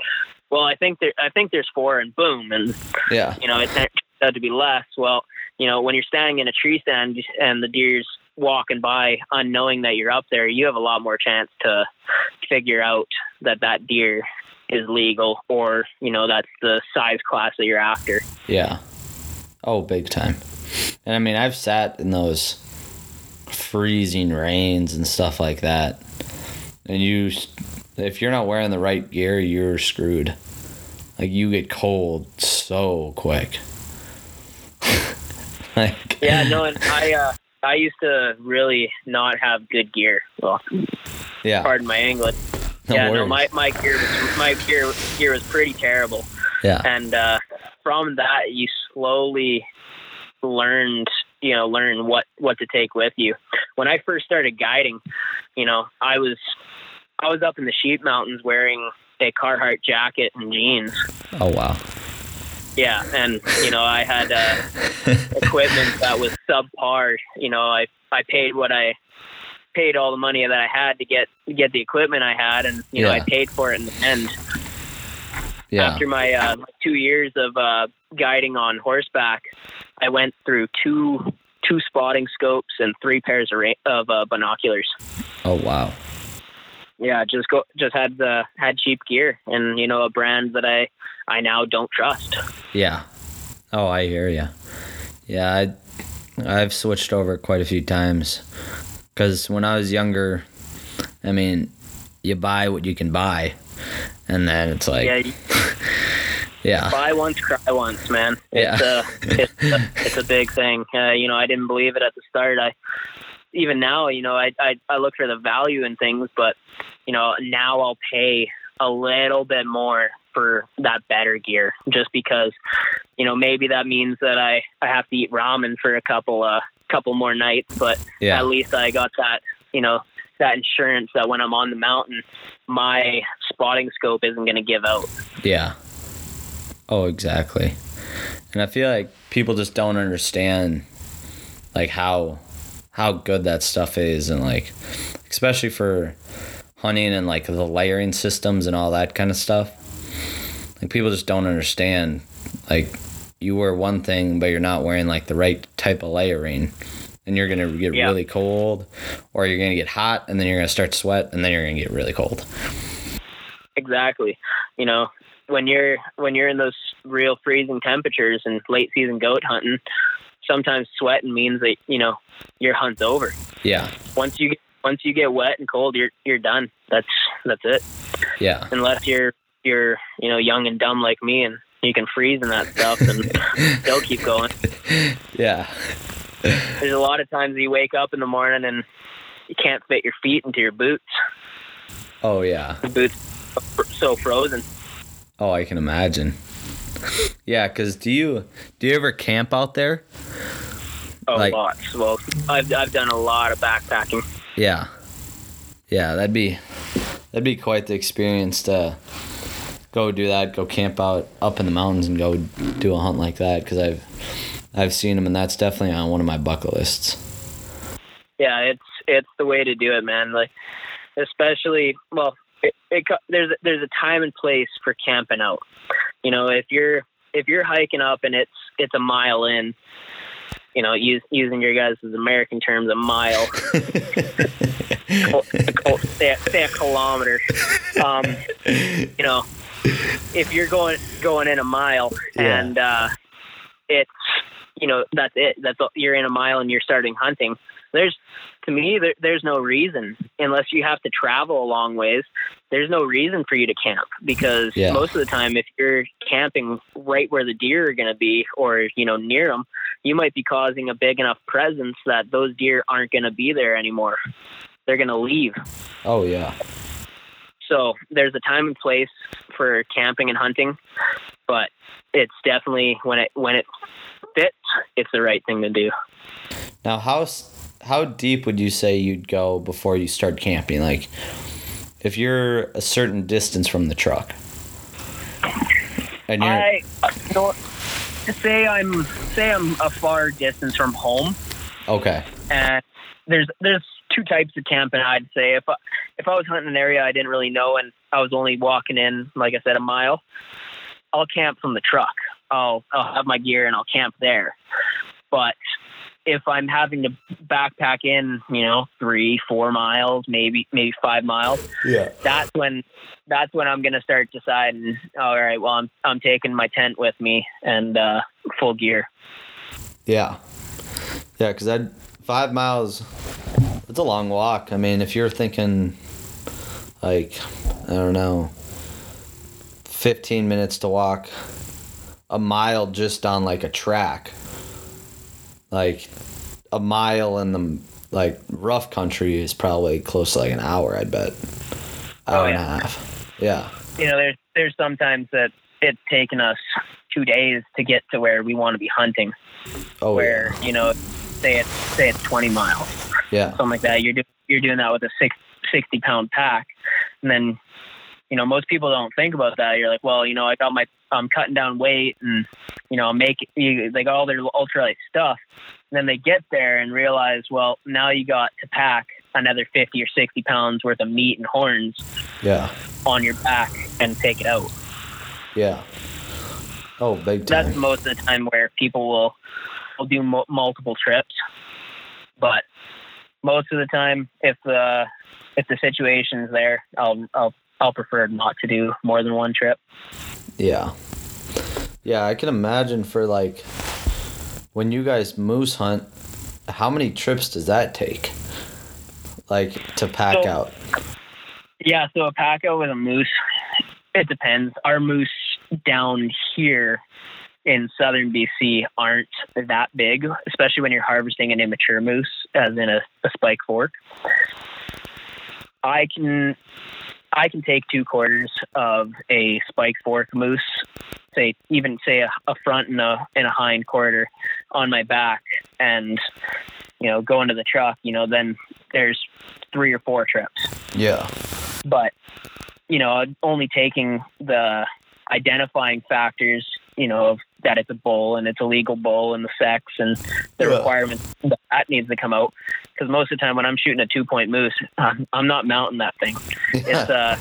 well I think there I think there's four and boom and yeah, you know it turns out to be less. Well, you know when you're standing in a tree stand and the deer's walking by unknowing that you're up there, you have a lot more chance to figure out that that deer is legal or you know that's the size class that you're after. yeah. Oh, big time. And I mean, I've sat in those freezing rains and stuff like that, and you, if you're not wearing the right gear, you're screwed. Like you get cold so quick. like Yeah, no, and I uh, I used to really not have good gear. Well, yeah, pardon my English. no yeah, no, my my gear was my gear gear was pretty terrible. yeah, and uh, from that you slowly learned you know learn what what to take with you when i first started guiding you know i was i was up in the sheep mountains wearing a carhartt jacket and jeans. Oh wow, yeah and you know i had uh, equipment that was subpar. You know i i paid what i paid all the money that i had to get get the equipment i had and you know i paid for it in the end. Yeah, after my uh, two years of uh, guiding on horseback, I went through two two spotting scopes and three pairs of, ra- of uh, binoculars. oh wow, Yeah, just go just had the had cheap gear and you know a brand that I I now don't trust. yeah. Oh, I hear you. Yeah, I, I've switched over quite a few times because when I was younger, I mean, you buy what you can buy, and then it's like, Yeah, yeah, buy once, cry once, man. It's Yeah. uh, it's a, it's a big thing. Uh, you know, I didn't believe it at the start. I even now, you know, I, I I look for the value in things, but you know, now I'll pay a little bit more for that better gear just because you know maybe that means that I I have to eat ramen for a couple uh couple more nights, but yeah, at least I got that you know that insurance that when I'm on the mountain, my spotting scope isn't going to give out. yeah. Oh, exactly. And I feel like people just don't understand, like how how good that stuff is, and like especially for hunting and like the layering systems and all that kind of stuff. Like people just don't understand. Like you wear one thing, but you're not wearing like the right type of layering, and you're gonna get Yeah. really cold, or you're gonna get hot, and then you're gonna start to sweat, and then you're gonna get really cold. Exactly. You know, when you're when you're in those real freezing temperatures and late season goat hunting, sometimes sweating means that you know your hunt's over. Yeah, Once you get once you get wet and cold, you're you're done. That's that's it. yeah, Unless you're you're you know young and dumb like me and you can freeze in that stuff and still keep going. yeah, There's a lot of times you wake up in the morning and you can't fit your feet into your boots. oh yeah. The boots are so frozen. Oh, I can imagine. Yeah, cause do you do you ever camp out there? Oh, Like- lots. Well, I've I've done a lot of backpacking. Yeah, yeah, that'd be that'd be quite the experience to go do that. Go camp out up in the mountains and go do a hunt like that. Cause I've I've seen them and that's definitely on one of my bucket lists. Yeah, it's it's the way to do it, man. Like, especially well, it, it there's there's a time and place for camping out. You know, if you're if you're hiking up and it's it's a mile in, you know, use, using your guys' American terms, a mile, say, say a kilometer. Um, you know, if you're going going in a mile Yeah. and uh, it's you know that's it. That's you're in a mile and you're starting hunting. There's to me, there, there's no reason unless you have to travel a long ways. There's no reason for you to camp because Yeah. most of the time, if you're camping right where the deer are going to be, or you know near them, you might be causing a big enough presence that those deer aren't going to be there anymore. They're going to leave. Oh yeah. So there's a time and place for camping and hunting, but it's definitely when it when it fits, it's the right thing to do. Now, how s- how deep would you say you'd go before you start camping? Like, if you're a certain distance from the truck, and you're I know, say I'm say I'm a far distance from home, okay, and there's there's two types of camping. I'd say if I, if I was hunting an area I didn't really know and I was only walking in, like I said, a mile, I'll camp from the truck. I'll I'll have my gear and I'll camp there. But if I'm having to backpack in, you know, three, four miles, maybe maybe five miles, yeah, that's when that's when I'm gonna start deciding. All right, well, I'm I'm taking my tent with me and uh, full gear. yeah, yeah, because I five miles. It's a long walk. I mean, if you're thinking, like, I don't know, fifteen minutes to walk a mile just on like a track, like a mile in the like rough country is probably close to like an hour. I'd bet oh, hour Oh, and a half. Yeah, You know, there's there's sometimes that it's taken us two days to get to where we want to be hunting. oh where you know, say it's say it's 20 miles, yeah, something like that. You're do, you're doing that with a six, 60 pound pack, and then you know most people don't think about that. You're like, well, you know, I got my I'm cutting down weight and you know make you they got all their ultralight stuff. And then they get there and realize, well, now you got to pack another 50 or 60 pounds worth of meat and horns yeah, on your back and take it out. yeah. Oh, big time. That's most of the time where people will will do mu- multiple trips, but most of the time, if the if the situation's there, I'll I'll I'll prefer not to do more than one trip. Yeah. Yeah, I can imagine for like when you guys moose hunt, how many trips does that take? Like to pack So- out. Yeah, so a pack out with a moose, it depends. Our moose down here in southern BC aren't that big, especially when you're harvesting an immature moose, as in a, a spike fork. I can I can take two quarters of a spike fork moose, say even say a, a front and a and a hind quarter on my back, and you know go into the truck. You know then there's three or four trips Yeah. but you know only taking the identifying factors you know of that it's a bull and it's a legal bull and the sex and the Yeah. requirements that, that needs to come out because most of the time when i'm shooting a two point moose I'm, I'm not mounting that thing it's a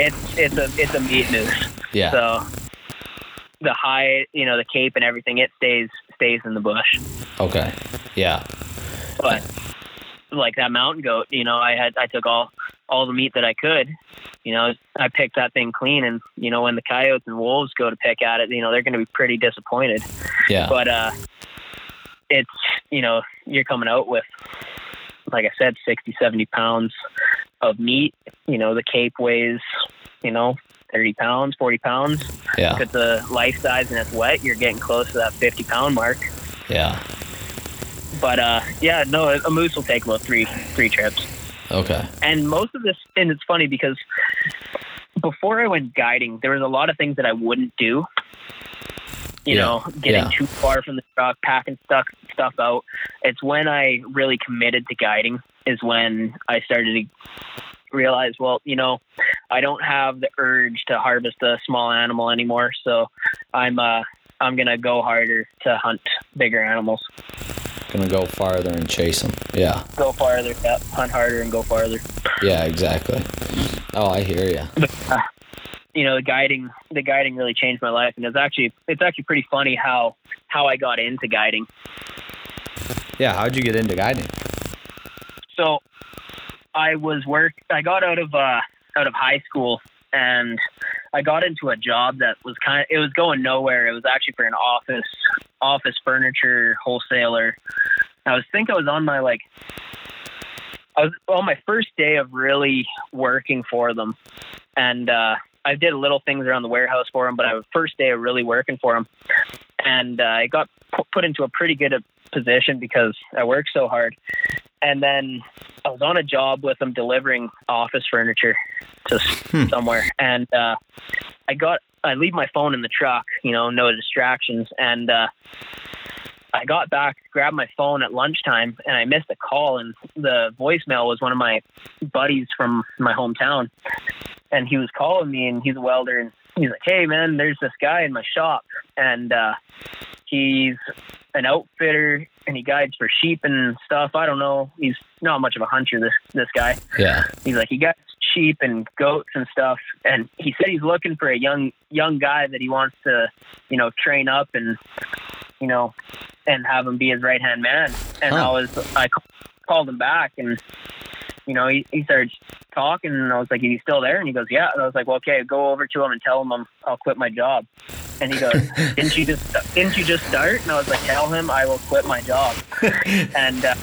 it's it's a it's a meat moose Yeah. so the high you know the cape and everything it stays stays in the bush Okay. Yeah. but like that mountain goat, you know, I had I took all all the meat that I could. You know, I picked that thing clean, and you know, when the coyotes and wolves go to pick at it, you know, they're going to be pretty disappointed. Yeah. But uh, it's you know, you're coming out with, like I said, 60, 70 pounds of meat. You know, the cape weighs, you know. 30 pounds, 40 pounds. Yeah. If it's a life size and it's wet, you're getting close to that 50 pound mark. Yeah. But uh, yeah, no, a moose will take about three three trips. Okay. And most of this, and it's funny because before I went guiding, there was a lot of things that I wouldn't do. You Yeah, know, getting yeah. too far from the truck, packing stuff stuff out. It's when I really committed to guiding is when I started to realize, well, you know, I don't have the urge to harvest a small animal anymore, so I'm uh I'm gonna go harder to hunt bigger animals. Gonna go farther and chase them. Yeah. Go farther, yeah, hunt harder and go farther. Yeah. Exactly. Oh, I hear you. you know, the guiding the guiding really changed my life, and it's actually it's actually pretty funny how how I got into guiding. Yeah. How'd you get into guiding? So I was work I got out of uh out of high school and I got into a job that was kind of it was going nowhere. It was actually for an office office furniture wholesaler. I was think I was on my like I was on my first day of really working for them, and uh, I did little things around the warehouse for them. But I was first day of really working for them, and uh, I got put into a pretty good position because I worked so hard. And then I was on a job with them delivering office furniture to Hmm. somewhere, and uh, I got I leave my phone in the truck, you know, no distractions, and uh, I got back, grabbed my phone at lunchtime, and I missed a call, and the voicemail was one of my buddies from my hometown, and he was calling me, and he's a welder, and he's like, "Hey, man, there's this guy in my shop, and uh, he's an outfitter, and he guides for sheep and stuff. I don't know, he's not much of a hunter. This this guy." Yeah. he's like he got sheep and goats and stuff and he said he's looking for a young young guy that he wants to you know train up and you know and have him be his right hand man and Huh. i was i called him back and you know he, he started talking and i was like is he still there? And he goes yeah. And i was like well okay go over to him and tell him I'm, i'll quit my job. And he goes didn't you just didn't you just start? And i was like tell him i will quit my job. And uh,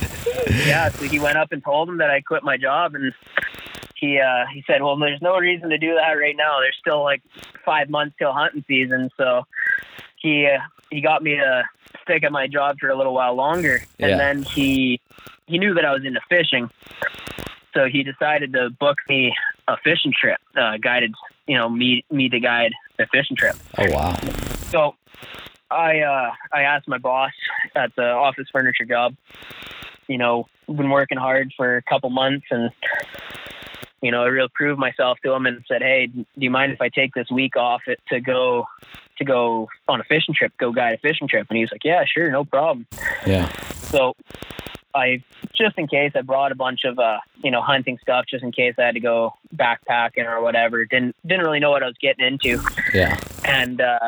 yeah, so he went up and told him that I quit my job, and he uh, he said, "Well, there's no reason to do that right now. There's still like five months till hunting season." So he uh, he got me to stick at my job for a little while longer, and Yeah. then he he knew that I was into fishing, so he decided to book me a fishing trip, uh, guided, you know, me me to guide a fishing trip. Oh wow. So I uh I asked my boss at the office furniture job, you know, been working hard for a couple months and you know, I really proved myself to him and said, Hey, do you mind if I take this week off it to go to go on a fishing trip, go guide a fishing trip? And he's like, Yeah, sure, no problem. Yeah. So I just in case I brought a bunch of uh, you know, hunting stuff just in case I had to go backpacking or whatever. Didn't didn't really know what I was getting into Yeah. and uh,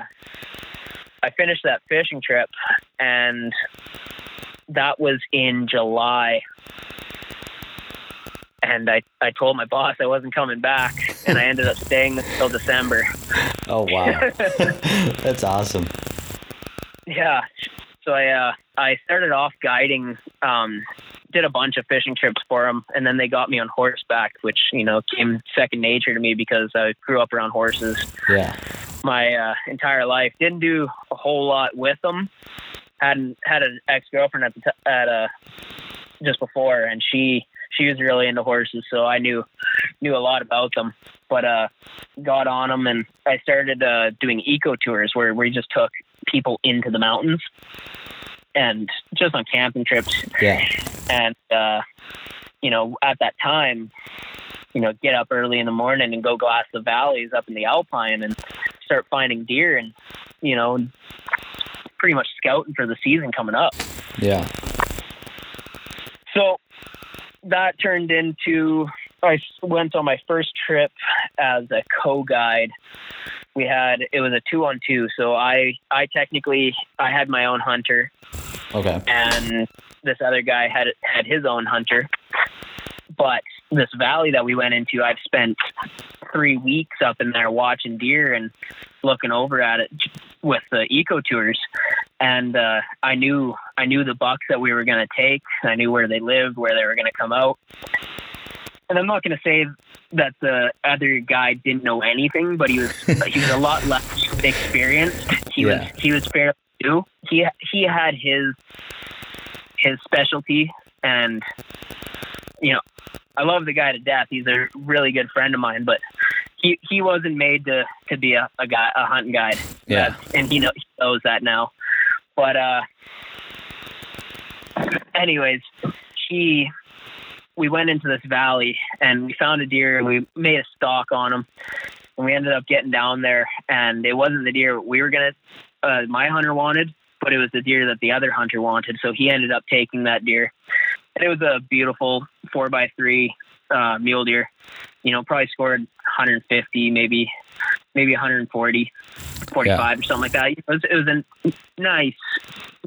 I finished that fishing trip, and that was in July. And I, I told my boss I wasn't coming back, and I ended up staying until December. Oh wow. That's awesome. Yeah, so I uh, I started off guiding, um, did a bunch of fishing trips for them, and then they got me on horseback, which you know came second nature to me because I grew up around horses. Yeah. my uh, entire life. Didn't do a whole lot with them. Hadn't had an ex girlfriend at the t- at uh, just before, and she she was really into horses, so I knew knew a lot about them. But uh, got on them, and I started uh, doing eco tours where we just took people into the mountains and just on camping trips Yeah. and uh, you know at that time you know get up early in the morning and go glass the valleys up in the alpine and start finding deer and you know pretty much scouting for the season coming up Yeah. so that turned into I went on my first trip as a co-guide we had it was a two on two so i i technically i had my own hunter Okay. and this other guy had had his own hunter. But this valley that we went into, I've spent three weeks up in there watching deer and looking over at it with the eco tours. And uh, I knew I knew the bucks that we were going to take. I knew where they lived, where they were going to come out. And I'm not going to say that the other guy didn't know anything, but he was he was a lot less experienced. He Yeah. was he was fairly new. He he had his his specialty, and you know, I love the guy to death. He's a really good friend of mine, but he he wasn't made to to be a, a guy a hunting guide. Yeah. That's- and he, know, he knows that now. But uh, anyways, he we went into this valley and we found a deer and we made a stalk on him. And we ended up getting down there, and it wasn't the deer we were gonna uh, my hunter wanted, but it was the deer that the other hunter wanted. So he ended up taking that deer, and it was a beautiful four by three uh, mule deer. You know, probably scored 150, maybe maybe 140, 45 or something like that. It was it was a nice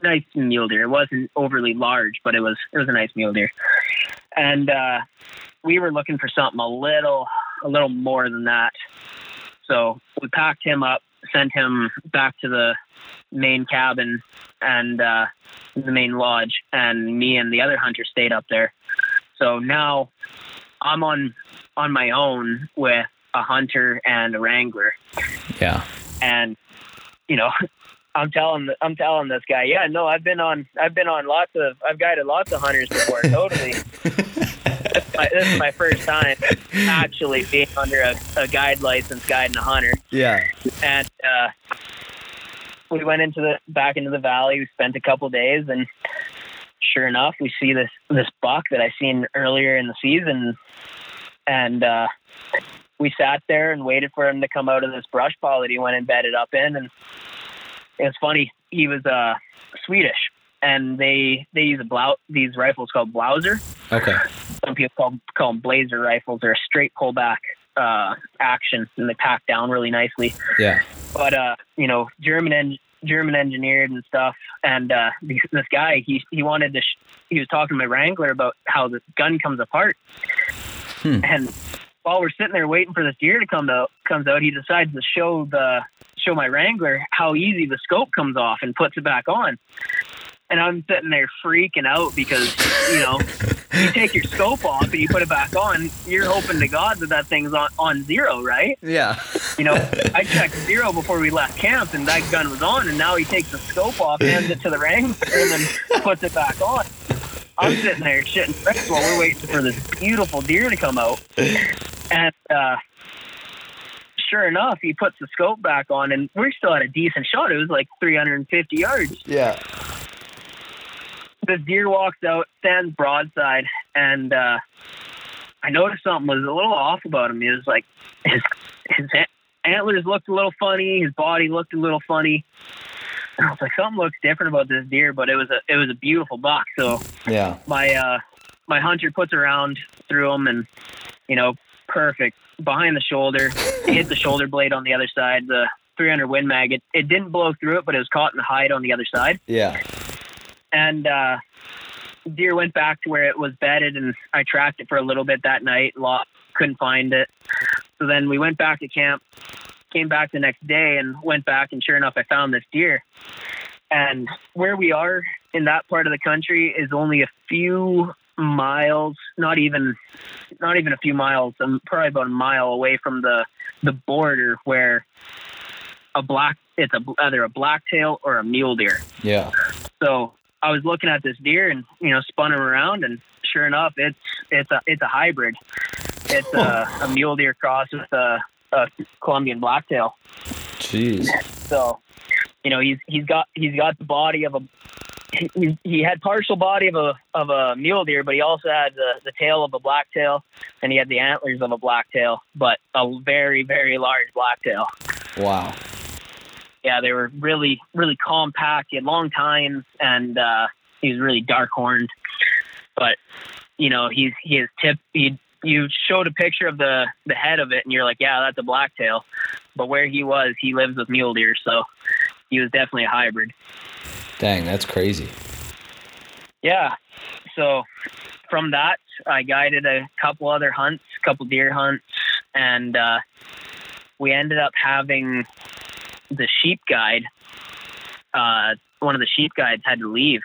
nice mule deer. It wasn't overly large, but it was it was a nice mule deer. And uh, we were looking for something a little a little more than that. So we packed him up, sent him back to the main cabin and uh, the main lodge, and me and the other hunter stayed up there. So now I'm on on my own with a hunter and a wrangler, Yeah. and you know. I'm telling I'm telling this guy, yeah, no, I've been on I've been on lots of I've guided lots of hunters before, totally. my, this is my first time actually being under a, a guide license guiding a hunter. Yeah. And uh, we went into the back into the valley. We spent a couple days, and sure enough, we see this this buck that I seen earlier in the season, and uh, we sat there and waited for him to come out of this brush pile that he went and bedded up in. And it was funny. He was uh, Swedish, and they they use a blow these rifles called Blaser Okay. some people call, call them blazer rifles. They're a straight pullback uh, action, and they pack down really nicely. Yeah. But uh, you know, German en- German engineered and stuff. And uh, this, this guy, he he wanted to. Sh- he was talking to my wrangler about how the gun comes apart. Hmm. And while we're sitting there waiting for this deer to come out, comes out, he decides to show the show my wrangler how easy the scope comes off and puts it back on. And I'm sitting there freaking out because you know you take your scope off and you put it back on, you're hoping to God that that thing's on, on zero, right? Yeah. You know, I checked zero before we left camp and that gun was on, and now he takes the scope off, hands it to the wrangler, and then puts it back on. I'm sitting there shitting bricks while we're waiting for this beautiful deer to come out. And uh, sure enough, he puts the scope back on, and we're still at a decent shot. It was like 350 yards Yeah. the deer walks out, stands broadside, and uh, I noticed something was a little off about him. He was like his his antlers looked a little funny, his body looked a little funny. And I was like, something looks different about this deer, but it was a it was a beautiful buck. So Yeah. my uh, my hunter puts around through him, and you know, perfect behind the shoulder, hit the shoulder blade on the other side. The 300 Win Mag, it, it didn't blow through it, but it was caught in the hide on the other side Yeah. and uh, deer went back to where it was bedded, and I tracked it for a little bit that night. Lost, couldn't find it. So then we went back to camp, came back the next day, and went back, and sure enough, I found this deer. And where we are in that part of the country is only a few miles, not even, not even a few miles. I'm probably about a mile away from the the border where a black it's a either a blacktail or a mule deer. Yeah. So I was looking at this deer and you know spun him around, and sure enough, it's it's a it's a hybrid. It's a, a mule deer cross with a, a Columbian blacktail. Jeez. So you know he's he's got he's got the body of a he, he had partial body of a of a mule deer, but he also had the, the tail of a blacktail, and he had the antlers of a blacktail, but a very very large blacktail. Wow. yeah, they were really, really compact. He had long tines and uh, he was really dark horned. But you know, he's he is tip. He you showed a picture of the the head of it, and you're like, yeah, that's a blacktail. But where he was, he lives with mule deer, so he was definitely a hybrid. Dang, that's crazy. Yeah. So from that, I guided a couple other hunts, a couple deer hunts, and uh, we ended up having the sheep guide. Uh, one of the sheep guides had to leave,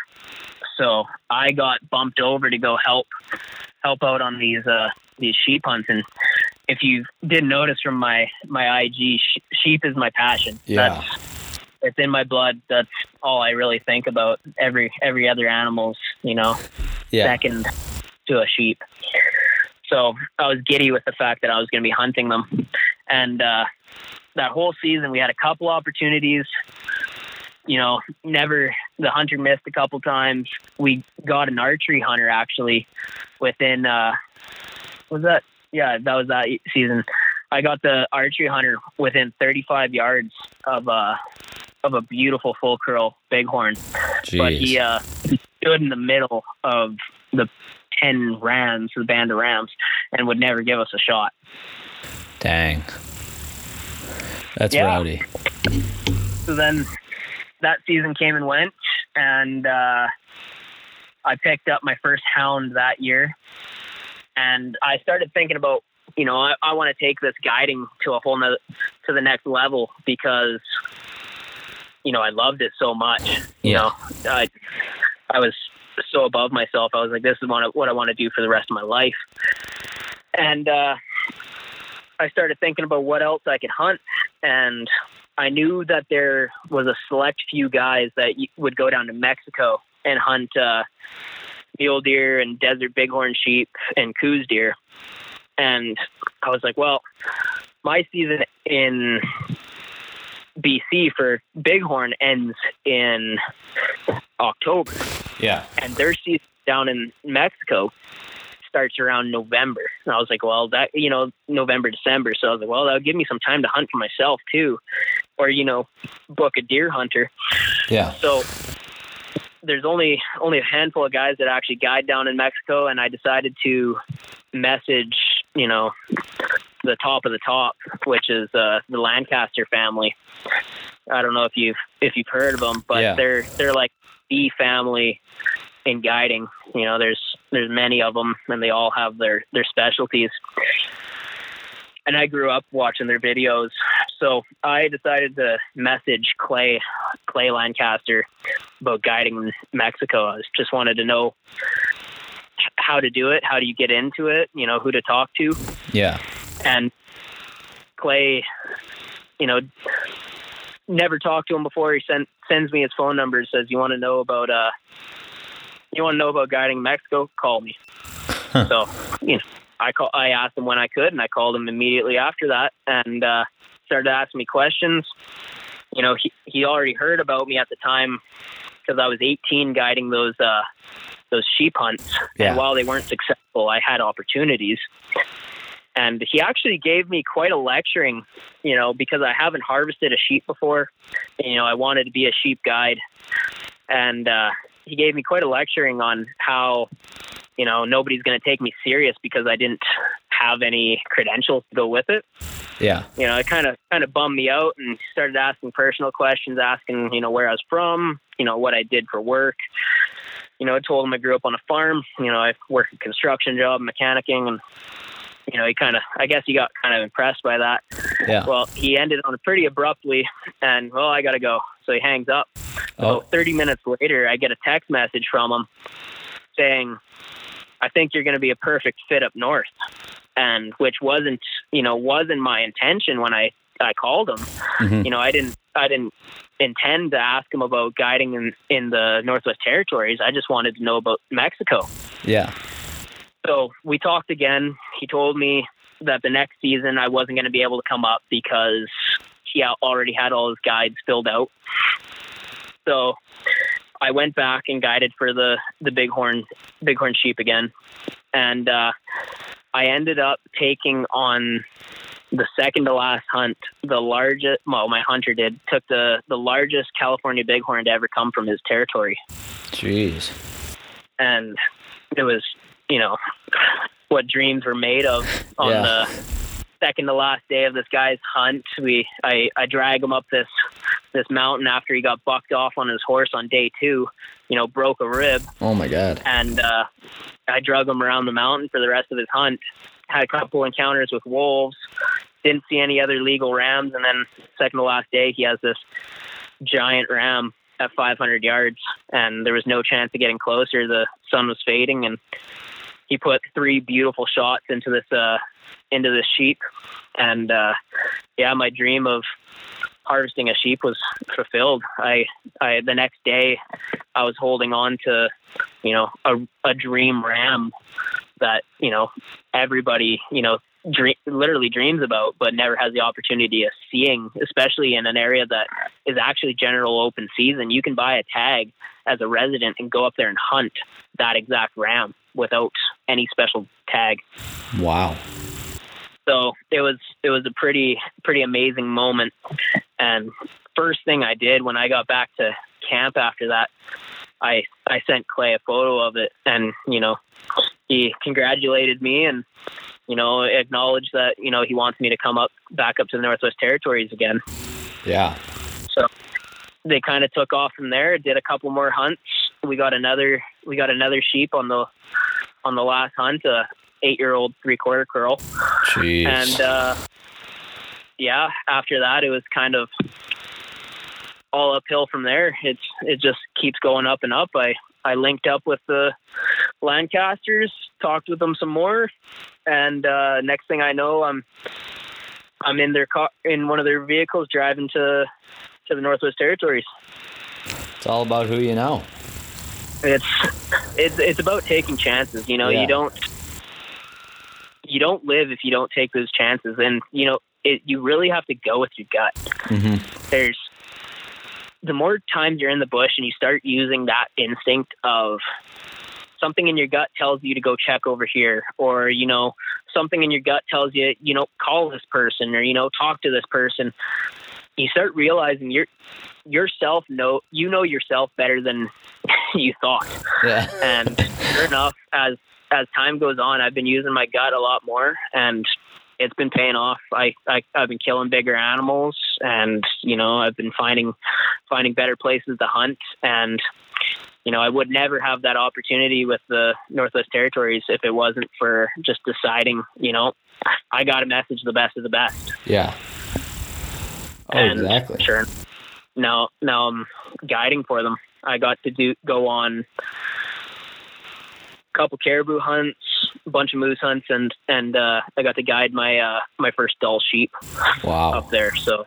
so I got bumped over to go help help out on these uh, these sheep hunts. And if you didn't notice from my my IG, sh- sheep is my passion. Yeah. That's, it's in my blood. That's all I really think about. Every every other animal's, you know, Yeah. second to a sheep. So I was giddy with the fact that I was going to be hunting them. And uh, that whole season, we had a couple opportunities. You know, never the hunter missed a couple times. We got an archery hunter actually within, uh, was that? Yeah, that was that season. I got the archery hunter within 35 yards of uh, of a beautiful full curl bighorn but he uh, stood in the middle of the 10 rams, the band of rams, and would never give us a shot. Dang. That's Yeah. rowdy. So then that season came and went, and uh, I picked up my first hound that year. And I started thinking about, you know, I, I want to take this guiding to a whole nother, to the next level because, you know, I loved it so much. You Yeah. know, I, I was so above myself. I was like, this is what I, what I want to do for the rest of my life. And uh, I started thinking about what else I could hunt, and I knew that there was a select few guys that would go down to Mexico and hunt uh, mule deer and desert bighorn sheep and Coues deer. And I was like, well, my season in BC for bighorn ends in October. Yeah. And their season down in Mexico starts around November. And I was like, well, that, you know, November, December. So I was like, well, that'll give me some time to hunt for myself too. Or, you know, book a deer hunter. Yeah. So there's only only a handful of guys that actually guide down in Mexico and I decided to message, you know, the top of the top, which is uh, the Lancaster family. I don't know if you've if you've heard of them, but Yeah. they're they're like the family in guiding. You know, there's there's many of them, and they all have their their specialties. And I grew up watching their videos, so I decided to message Clay Clay Lancaster about guiding in Mexico. I just wanted to know how to do it, how do you get into it, you know, who to talk to Yeah. and Clay, you know, never talked to him before. He sent sends me his phone number. Says you want to know about uh, you want to know about guiding Mexico? Call me. so you know, I call. I asked him when I could, and I called him immediately after that, and uh, started asking me questions. You know, he he already heard about me at the time because I was 18 guiding those uh, those sheep hunts. Yeah. And while they weren't successful, I had opportunities. And he actually gave me quite a lecturing, you know, because I haven't harvested a sheep before. You know, I wanted to be a sheep guide. And uh, he gave me quite a lecturing on how, you know, nobody's going to take me serious because I didn't have any credentials to go with it Yeah. you know, it kind of kind of bummed me out and started asking personal questions, asking, you know, where I was from, you know, what I did for work. You know, I told him I grew up on a farm. You know, I worked a construction job, mechanicking, and you know, he kind of, I guess he got kind of impressed by that. Yeah. Well, he ended on it pretty abruptly, and well, I got to go. So he hangs up. Oh. So 30 minutes later, I get a text message from him saying, I think you're going to be a perfect fit up north. And which wasn't, you know, wasn't my intention when I, I called him. Mhm. You know, I didn't, I didn't intend to ask him about guiding in, in the Northwest Territories. I just wanted to know about Mexico. Yeah. So we talked again. He told me that the next season I wasn't going to be able to come up because he already had all his guides filled out. So I went back and guided for the the bighorn bighorn sheep again, and uh, I ended up taking on the second to last hunt the largest. Well, my hunter did took the the largest California bighorn to ever come from his territory Jeez. and it was you know what dreams were made of on Yeah. the second to last day of this guy's hunt we i i drag him up this this mountain after he got bucked off on his horse on day two you know broke a rib Oh my God. and uh i drug him around the mountain for the rest of his hunt had a couple encounters with wolves didn't see any other legal rams and then second to last day he has this giant ram at 500 yards and there was no chance of getting closer. The sun was fading and he put three beautiful shots into this uh into this sheep. And uh yeah my dream of harvesting a sheep was fulfilled. I i the next day i was holding on to you know a, a dream ram that you know everybody you know dream, literally dreams about but never has the opportunity of seeing especially in an area that is actually general open season. You can buy a tag as a resident and go up there and hunt that exact ram without any special tag. Wow. so it was it was a pretty pretty amazing moment. And first thing i did when i got back to camp after that i i sent clay a photo of it and you know he congratulated me and you know acknowledged that you know he wants me to come up back up to the northwest territories again Yeah. So they kind of took off from there did a couple more hunts we got another we got another sheep on the on the last hunt a eight year old three quarter curl Jeez. and uh, yeah, after that, it was kind of all uphill from there. It's it just keeps going up and up. I I linked up with the Lancasters, talked with them some more, and uh, next thing I know, I'm I'm in their car in one of their vehicles driving to to the Northwest Territories. It's all about who you know. It's it's it's about taking chances. You know, Yeah. you don't you don't live if you don't take those chances, and you know it. You really have to go with your gut. Mm-hmm. there's the more times you're in the bush and you start using that instinct of something in your gut tells you to go check over here or you know something in your gut tells you you know call this person or you know talk to this person you start realizing you're yourself know you know yourself better than you thought Yeah. and sure enough as as time goes on i've been using my gut a lot more and it's been paying off I, I i've been killing bigger animals and you know i've been finding finding better places to hunt and you know i would never have that opportunity with the northwest territories if it wasn't for just deciding you know i got to message the best of the best Yeah. Oh, and exactly. Sure. Now, now I'm guiding for them. I got to do go on a couple caribou hunts, a bunch of moose hunts, and and uh, I got to guide my uh, my first Dall sheep Wow. up there. So,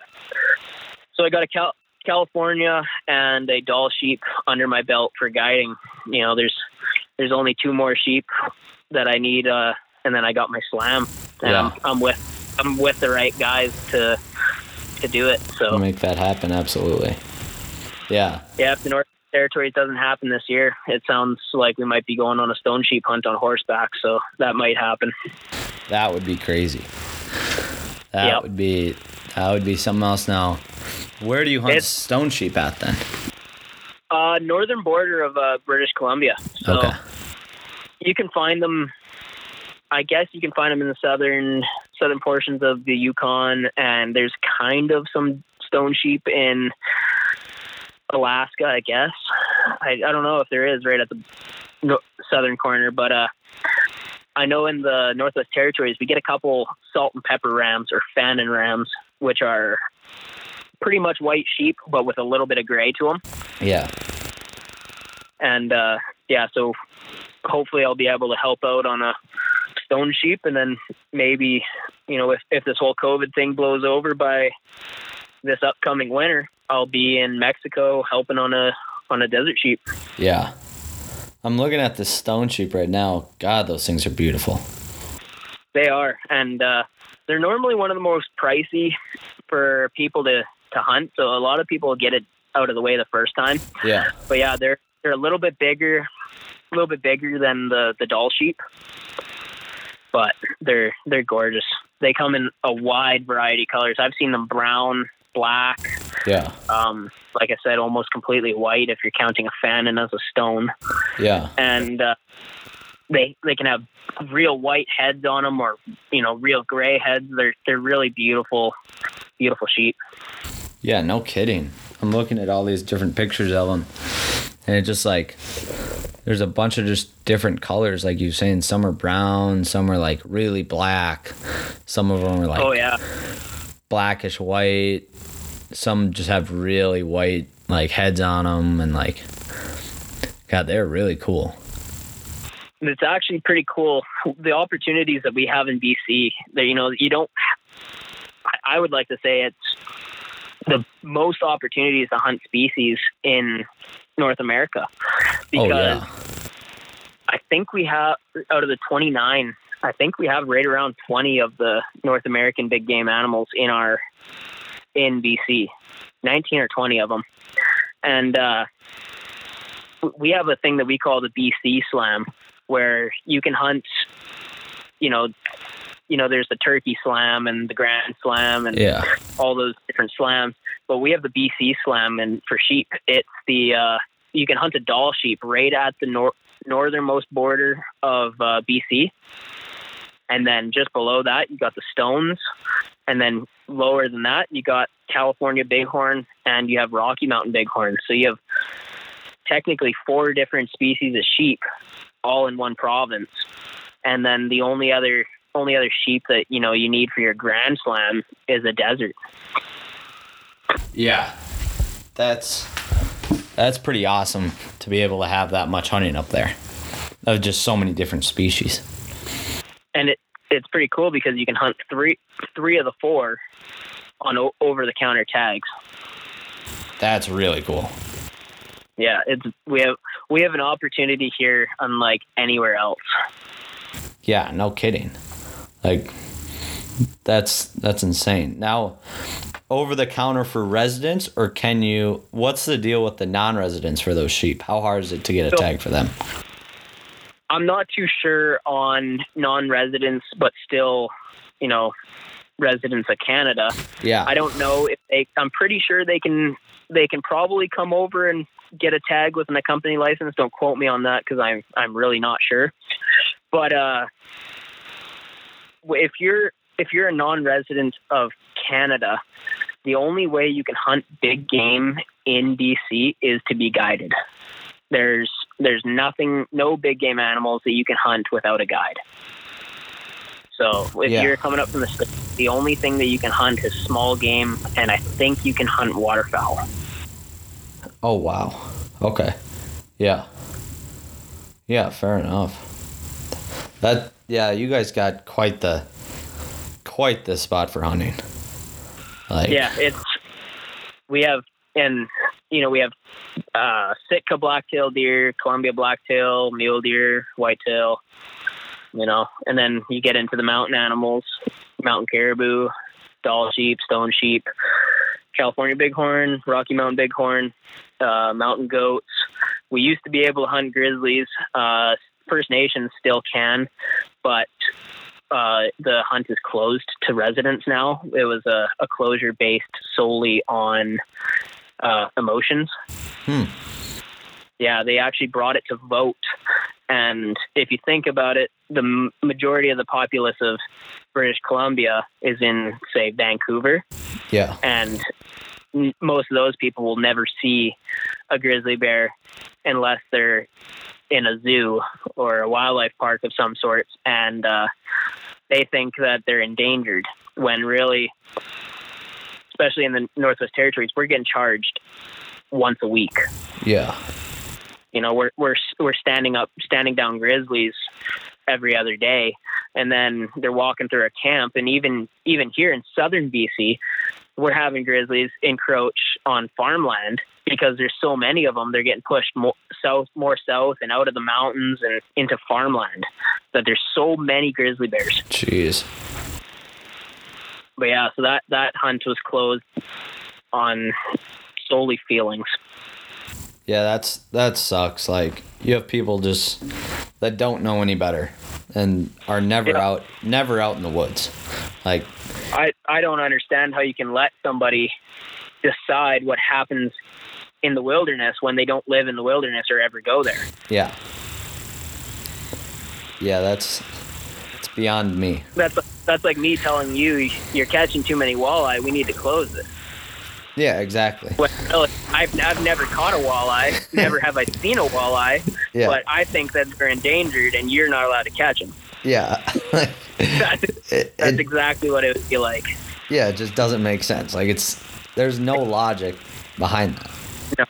so I got a Cal- California and a Dall sheep under my belt for guiding. You know, there's there's only two more sheep that I need, uh, and then I got my slam. And Yeah. I'm, I'm with I'm with the right guys to to do it. So Make that happen. Absolutely. Yeah. yeah, if the North Territories doesn't happen this year, it sounds like we might be going on a stone sheep hunt on horseback. So that might happen. That would be crazy. That Yep. would be that would be something else now. Where do you hunt It's- stone sheep at then? Uh, northern border of uh, British Columbia. So Okay. you can find them. I guess you can find them in the southern southern portions of the Yukon, and there's kind of some stone sheep in Alaska. I guess I, I don't know if there is right at the no, southern corner, but uh, I know in the Northwest Territories we get a couple salt and pepper rams or Fannin rams, which are pretty much white sheep, but with a little bit of gray to them Yeah. and uh, yeah, so hopefully I'll be able to help out on a stone sheep, and then maybe you know if if this whole COVID thing blows over by this upcoming winter, I'll be in Mexico helping on a on a desert sheep. Yeah. I'm looking at the stone sheep right now. God, those things are beautiful. They are, and uh, they're normally one of the most pricey for people to to hunt. So a lot of people get it out of the way the first time. Yeah. But yeah, they're they're a little bit bigger, a little bit bigger than the the Dall sheep, but they're they're gorgeous. They come in a wide variety of colors. I've seen them brown, black, Yeah. um, like I said, almost completely white if you're counting a Fannin as a stone, Yeah. and uh, they they can have real white heads on them or you know real gray heads. They're they're really beautiful, beautiful sheep. Yeah, no kidding. I'm looking at all these different pictures of them, and it just like there's a bunch of just different colors, like you're saying. Some are brown, some are like really black, some of them are like oh yeah. Blackish white. Some just have really white like heads on them, and like, God, they're really cool. it's actually pretty cool the opportunities that we have in BC. That you know, you don't. I- would like to say it's the most opportunities to hunt species in North America because oh yeah, I think we have out of the 29. I think we have right around 20 of the North American big game animals in our in BC, 19 or 20 of them, and uh, we have a thing that we call the BC Slam, where you can hunt. You know, you know, there's the Turkey Slam and the Grand Slam and yeah, all those different slams. But we have the BC Slam, and for sheep, it's the uh, you can hunt a Dall sheep right at the nor- northernmost border of uh, BC, and then just below that you got the Stones, and then lower than that you got California Bighorn, and you have Rocky Mountain Bighorn. So you have technically four different species of sheep, all in one province, and then the only other only other sheep that you know you need for your Grand Slam is a desert. yeah. That's that's pretty awesome to be able to have that much hunting up there of just so many different species. And it it's pretty cool because you can hunt three three of the four on o- over the counter tags. That's really cool. Yeah, it's we have we have an opportunity here unlike anywhere else. Yeah, no kidding. Like that's that's insane. Now, over the counter for residents, or can you? What's the deal with the non-residents for those sheep? How hard is it to get a So- tag for them? I'm not too sure on non-residents, but still, you know, residents of Canada. Yeah, I don't know if they. I'm pretty sure they can. They can probably come over and get a tag with an accompany license. Don't quote me on that because I'm I'm really not sure. But uh, if you're if you're a non-resident of Canada, the only way you can hunt big game in BC is to be guided. There's there's nothing, no big game animals that you can hunt without a guide. So if Yeah. you're coming up from the the only thing that you can hunt is small game, and I think you can hunt waterfowl. Oh wow. Okay. Yeah. Yeah, fair enough. That yeah, you guys got quite the quite the spot for hunting. Like Yeah, it's we have and you know we have uh, Sitka blacktail deer, Columbia blacktail, mule deer, whitetail. You know, and then you get into the mountain animals, mountain caribou, Dall sheep, stone sheep, California bighorn, Rocky Mountain bighorn, uh, mountain goats. We used to be able to hunt grizzlies. Uh, First Nations still can, but uh, the hunt is closed to residents now. It was a, a closure based solely on uh, emotions. Hmm. Yeah, they actually brought it to vote. And if you think about it, the majority of the populace of British Columbia is in, say, Vancouver Yeah. and most of those people will never see a grizzly bear unless they're in a zoo or a wildlife park of some sort, and uh, they think that they're endangered when really, especially in the Northwest Territories, we're getting charged once a week. Yeah. You know, we're we're we're standing up, standing down grizzlies every other day, and then they're walking through a camp, and even even here in southern BC, we're having grizzlies encroach on farmland because there's so many of them. They're getting pushed more south, more south, and out of the mountains and into farmland. That there's so many grizzly bears. Jeez. But yeah, so that that hunt was closed on solely feelings. Yeah, that's that sucks. Like you have people just that don't know any better and are never Yeah. out never out in the woods. Like I I don't understand how you can let somebody decide what happens in the wilderness when they don't live in the wilderness or ever go there. yeah. Yeah, that's beyond me. That's that's like me telling you you're catching too many walleye. We need to close it. Yeah, exactly. Well, I've I've never caught a walleye. Never have I seen a walleye. Yeah. But I think that they're endangered, and you're not allowed to catch them. Yeah. That's, It- that's it- exactly what it would be like. yeah, it just doesn't make sense. Like it's there's no logic behind that. No,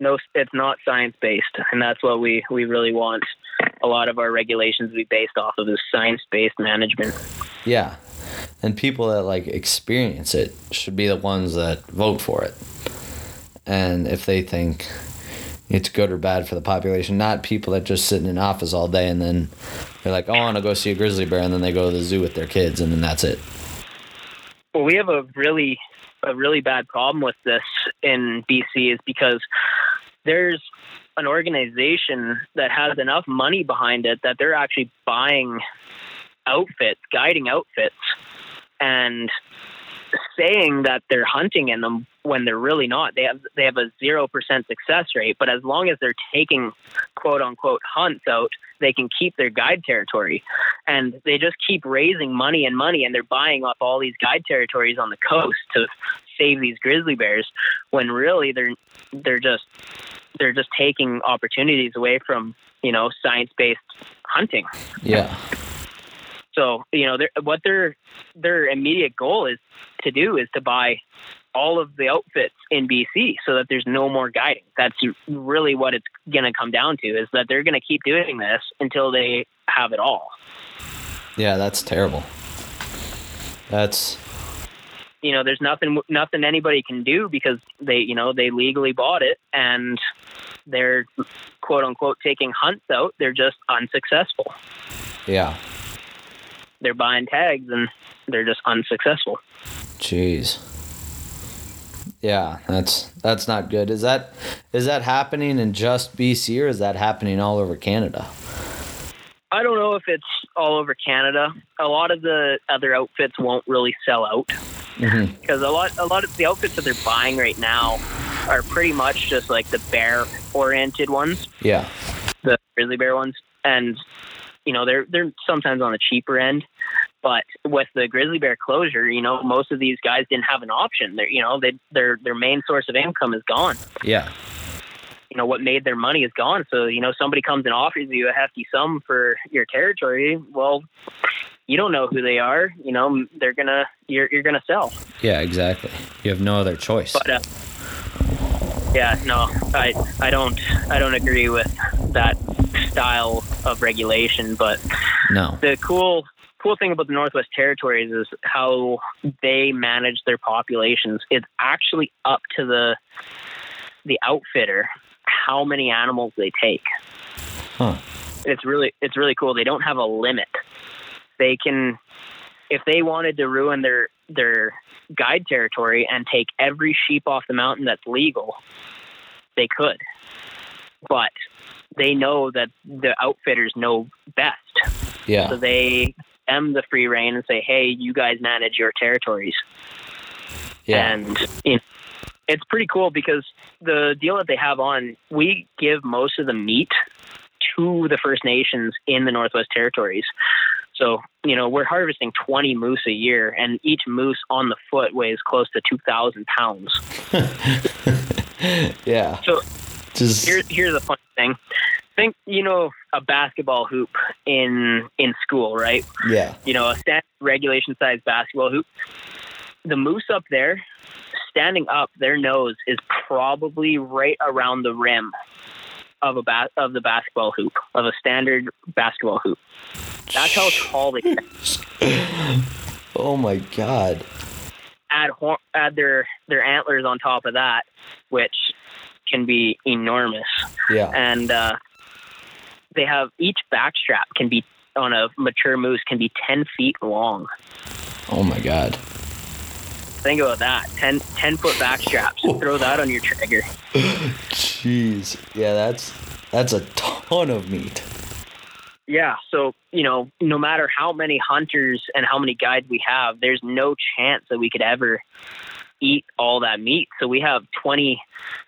no it's not science based and that's what we we really want a lot of our regulations be based off of is science based management Yeah. And people that like experience it should be the ones that vote for it. And if they think it's good or bad for the population, not people that just sit in an office all day and then they're like, oh, I want to go see a grizzly bear, and then they go to the zoo with their kids, and then that's it. well we have a really a really bad problem with this in BC is because there's an organization that has enough money behind it that they're actually buying outfits, guiding outfits, and saying that they're hunting in them when they're really not. They have they have a zero percent success rate, but as long as they're taking quote unquote hunts out, they can keep their guide territory. And they just keep raising money and money and they're buying up all these guide territories on the coast to save these grizzly bears when really they're they're just they're just taking opportunities away from, you know, science based hunting. Yeah. So you know, they're, what their their immediate goal is to do is to buy all of the outfits in BC so that there's no more guiding. That's really what it's going to come down to is that they're going to keep doing this until they have it all. Yeah, that's terrible. That's you know, there's nothing nothing anybody can do because they, you know, they legally bought it and they're quote unquote taking hunts out. They're just unsuccessful. yeah. They're buying tags and they're just unsuccessful. Jeez. Yeah, that's that's not good. Is that is that happening in just BC or is that happening all over Canada? I don't know if it's all over Canada. A lot of the other outfits won't really sell out mm-hmm. because a lot a lot of the outfits that they're buying right now are pretty much just like the bear oriented ones, Yeah. the grizzly bear ones, and you know they're they're sometimes on the cheaper end. But with the grizzly bear closure, you know most of these guys didn't have an option. They're you know they their their main source of income is gone. Yeah. You know what made their money is gone. So you know somebody comes and offers you a hefty sum for your territory. Well, you don't know who they are. You know they're gonna you're you're gonna sell. Yeah, exactly. You have no other choice. But uh, yeah, no, I I don't I don't agree with that style of regulation. But no. the cool cool thing about the Northwest Territories is how they manage their populations. It's actually up to the the outfitter how many animals they take. Huh. It's really it's really cool. They don't have a limit. They can if they wanted to ruin their their guide territory and take every sheep off the mountain that's legal, they could. But they know that the outfitters know best. Yeah. So they them the free reign and say, "Hey, you guys manage your territories." Yeah. And you know, it's pretty cool because the deal that they have on, we give most of the meat to the First Nations in the Northwest Territories. So, you know, we're harvesting 20 moose a year, and each moose on the foot weighs close to 2,000 pounds. yeah. So Just Here, here's a funny thing. Think, you know, a basketball hoop in in school, right? yeah. you know, a standard regulation size basketball hoop. The moose up there, standing up, their nose is probably right around the rim of a ba- of the basketball hoop of a standard basketball hoop. That's how tall they get. Oh my god. add hor- add their their antlers on top of that, which can be enormous. Yeah. And uh, they have each backstrap can be on a mature moose can be ten feet long. Oh my god. Think about that 10, 10 foot back straps. Throw that on your Traeger. Jeez. Yeah, that's that's a ton of meat. Yeah. So, you know, no matter how many hunters and how many guides we have, there's no chance that we could ever eat all that meat. So we have 20,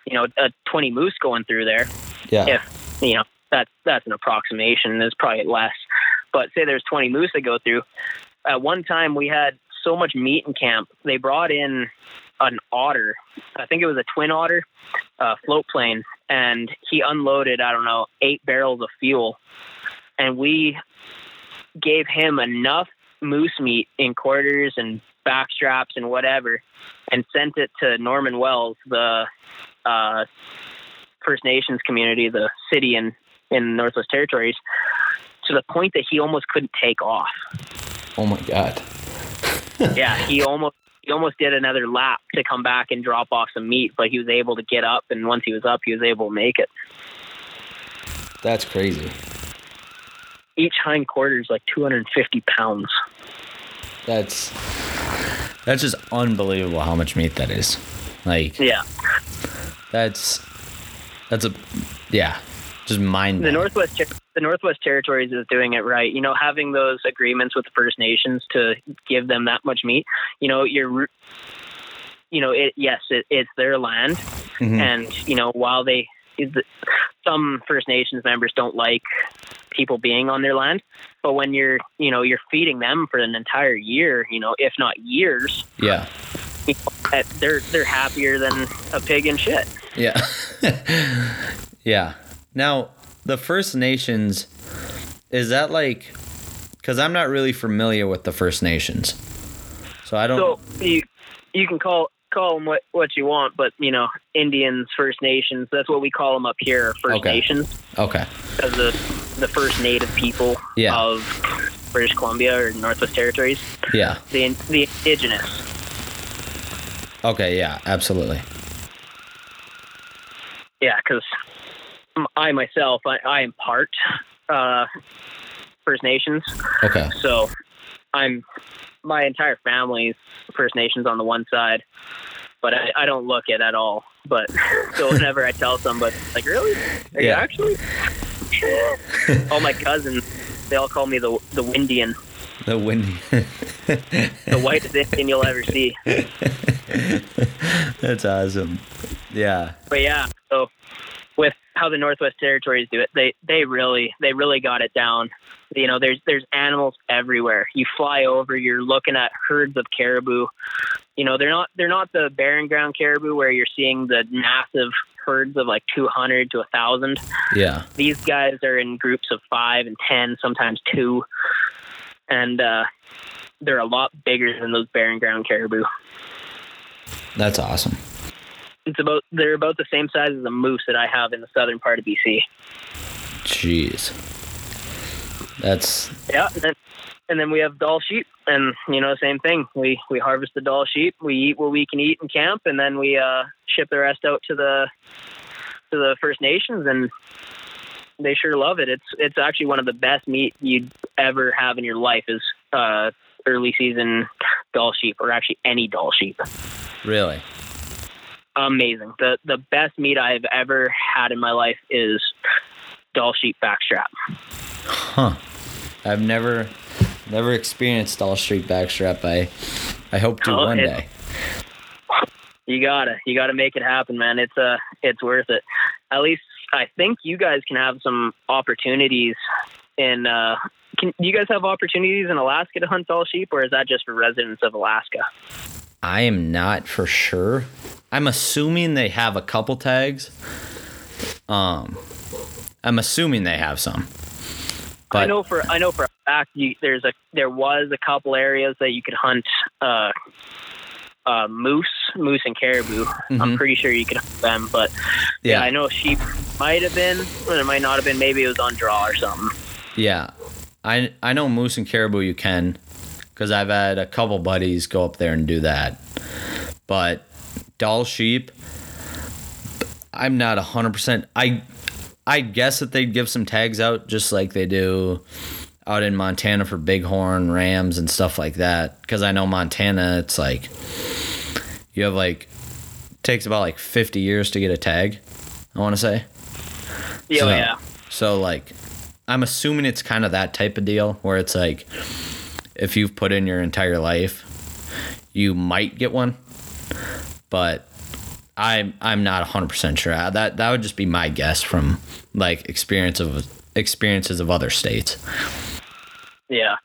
you know, uh, 20 moose going through there. Yeah. If, you know, that's, that's an approximation. There's probably less. But say there's 20 moose that go through. At one time, we had so much meat in camp. They brought in an otter. I think it was a twin otter, uh, float plane, and he unloaded I don't know eight barrels of fuel, and we gave him enough moose meat in quarters and back straps and whatever, and sent it to Norman Wells, the uh, First Nations community, the city in in Northwest Territories, to the point that he almost couldn't take off Oh my god. Yeah, he almost he almost did another lap to come back and drop off some meat, but he was able to get up, and once he was up, he was able to make it. That's crazy. Each hind quarter is like 250 pounds. That's that's just unbelievable how much meat that is. Like Yeah, that's that's a yeah, just mind. the Northwest Ter- the Northwest Territories is doing it right. You know, having those agreements with the First Nations to give them that much meat. You know, you're you know, it yes, it, it's their land, Mhm. and you know, while they some First Nations members don't like people being on their land, but when you're you know you're feeding them for an entire year, you know, if not years, Yeah. you know, they're they're happier than a pig in shit. Yeah. yeah. Now, the First Nations is that like cuz I'm not really familiar with the First Nations. So I don't So you you can call call them what what you want, but you know, Indians, First Nations, that's what we call them up here, First Okay. Nations, Okay. as the the first native people Yeah. of British Columbia or Northwest Territories, Yeah. the the indigenous. Okay. Yeah. Absolutely. Yeah, because I myself, I, I am part uh, First Nations, Okay. so I'm my entire family's First Nations on the one side, but I, I don't look it at all. But so whenever I tell somebody, like, really, are Yeah. actually? all my cousins, they all call me the the Windian, The windy. the whitest Indian you'll ever see. That's awesome. Yeah. but yeah, so how the Northwest Territories do it, they they really they really got it down. You know, there's there's animals everywhere. You fly over, you're looking at herds of caribou. You know, they're not they're not the barren ground caribou where you're seeing the massive herds of like 200 to 1000. Yeah. These guys are in groups of 5 and 10, sometimes 2. And uh they're a lot bigger than those barren ground caribou. That's awesome. It's about they're about the same size as a moose that I have in the southern part of BC. Jeez. That's Yeah, and then, and then we have Dall sheep, and you know, same thing. We we harvest the Dall sheep, we eat what we can eat in camp, and then we uh, ship the rest out to the to the First Nations, and they sure love it. It's it's actually one of the best meat you'd ever have in your life is uh, early season Dall sheep, or actually any Dall sheep. really. Amazing. The the best meat I've ever had in my life is Dall sheep backstrap. Huh. I've never never experienced Dall sheep backstrap. I I hope to Oh, one it- day. You gotta, you gotta make it happen, man. It's uh, it's worth it. At least I think you guys can have some opportunities in. Uh, can you guys have opportunities in Alaska to hunt Dall sheep, or is that just for residents of Alaska? I am not for sure. I'm assuming they have a couple tags. Um I'm assuming they have some. I know for I know for a fact you, there's a there was a couple areas that you could hunt uh, uh, moose, moose and caribou. I'm Mhm. pretty sure you could hunt them, but yeah. yeah, I know sheep might have been, and it might not have been. Maybe it was on draw or something. yeah. I I know moose and caribou you can cuz I've had a couple buddies go up there and do that. But Dall sheep I'm not 100% I I guess that they'd give some tags out just like they do out in Montana for bighorn rams and stuff like that. Because I know Montana it's like you have like takes about like 50 years to get a tag I want to say. Yeah, So- yeah. so like I'm assuming it's kind of that type of deal where it's like if you've put in your entire life you might get one but I'm I'm not 100% sure that that would just be my guess from like experience of experiences of other states Yeah.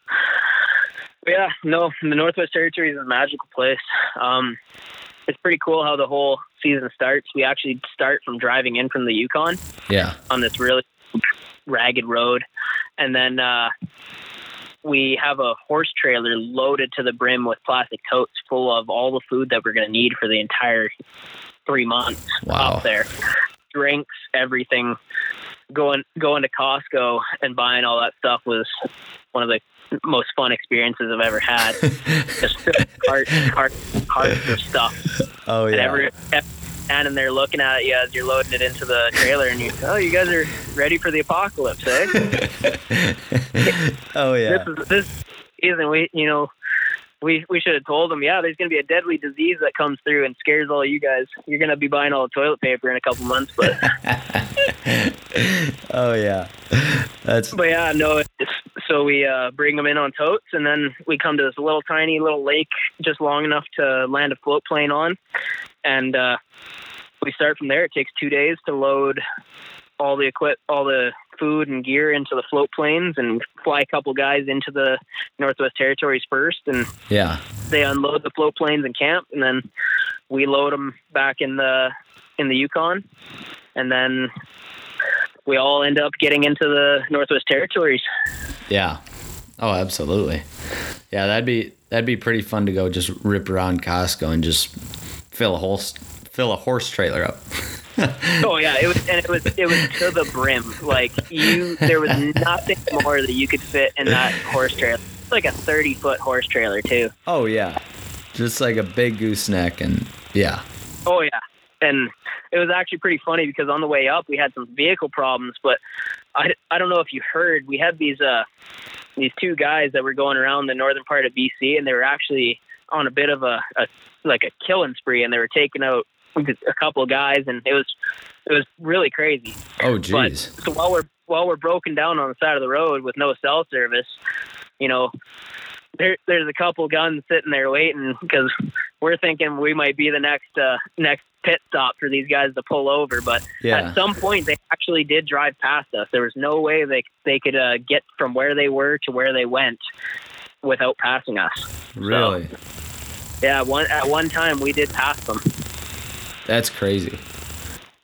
Yeah, no, the Northwest Territories is a magical place. Um, it's pretty cool how the whole season starts. We actually start from driving in from the Yukon yeah on this really ragged road, and then uh, we have a horse trailer loaded to the brim with plastic totes full of all the food that we're going to need for the entire three months Wow. up there. Drinks, everything. Going going to Costco and buying all that stuff was one of the most fun experiences I've ever had. Just cart, cart, carts of stuff, oh and every every standing there looking at you as you're loading it into the trailer, and you, oh, you guys are ready for the apocalypse, eh? oh yeah This is this season. We, you know, we we should have told them, yeah, there's going to be a deadly disease that comes through and scares all you guys. You're going to be buying all the toilet paper in a couple months, but oh yeah that's but yeah, no. It's, so we uh, bring them in on totes, and then we come to this little tiny little lake, just long enough to land a float plane on, and uh, we start from there. It takes two days to load all the equip, all the food and gear into the float planes, and fly a couple guys into the Northwest Territories first, and yeah they unload the float planes and camp, and then we load them back in the in the Yukon, and then we all end up getting into the Northwest Territories. Yeah. Oh, absolutely. Yeah, that'd be that'd be pretty fun to go just rip around Costco and just fill a horse fill a horse trailer up. oh yeah, it was and it was it was to the brim. Like you, there was nothing more that you could fit in that horse trailer. It's like a thirty foot horse trailer too. Oh yeah, just like a big gooseneck, and yeah. Oh yeah, and it was actually pretty funny because on the way up we had some vehicle problems, but I, I don't know if you heard we had these uh these two guys that were going around the northern part of BC and they were actually on a bit of a, a like a killing spree and they were taking out a couple of guys, and it was it was really crazy. Oh, jeez. So while we're while we're broken down on the side of the road with no cell service, you know, there there's a couple guns sitting there waiting because we're thinking we might be the next uh, next pit stop for these guys to pull over. But yeah. at some point, they actually did drive past us. There was no way they they could uh, get from where they were to where they went without passing us. Really? So, yeah, one at one time we did pass them. That's crazy.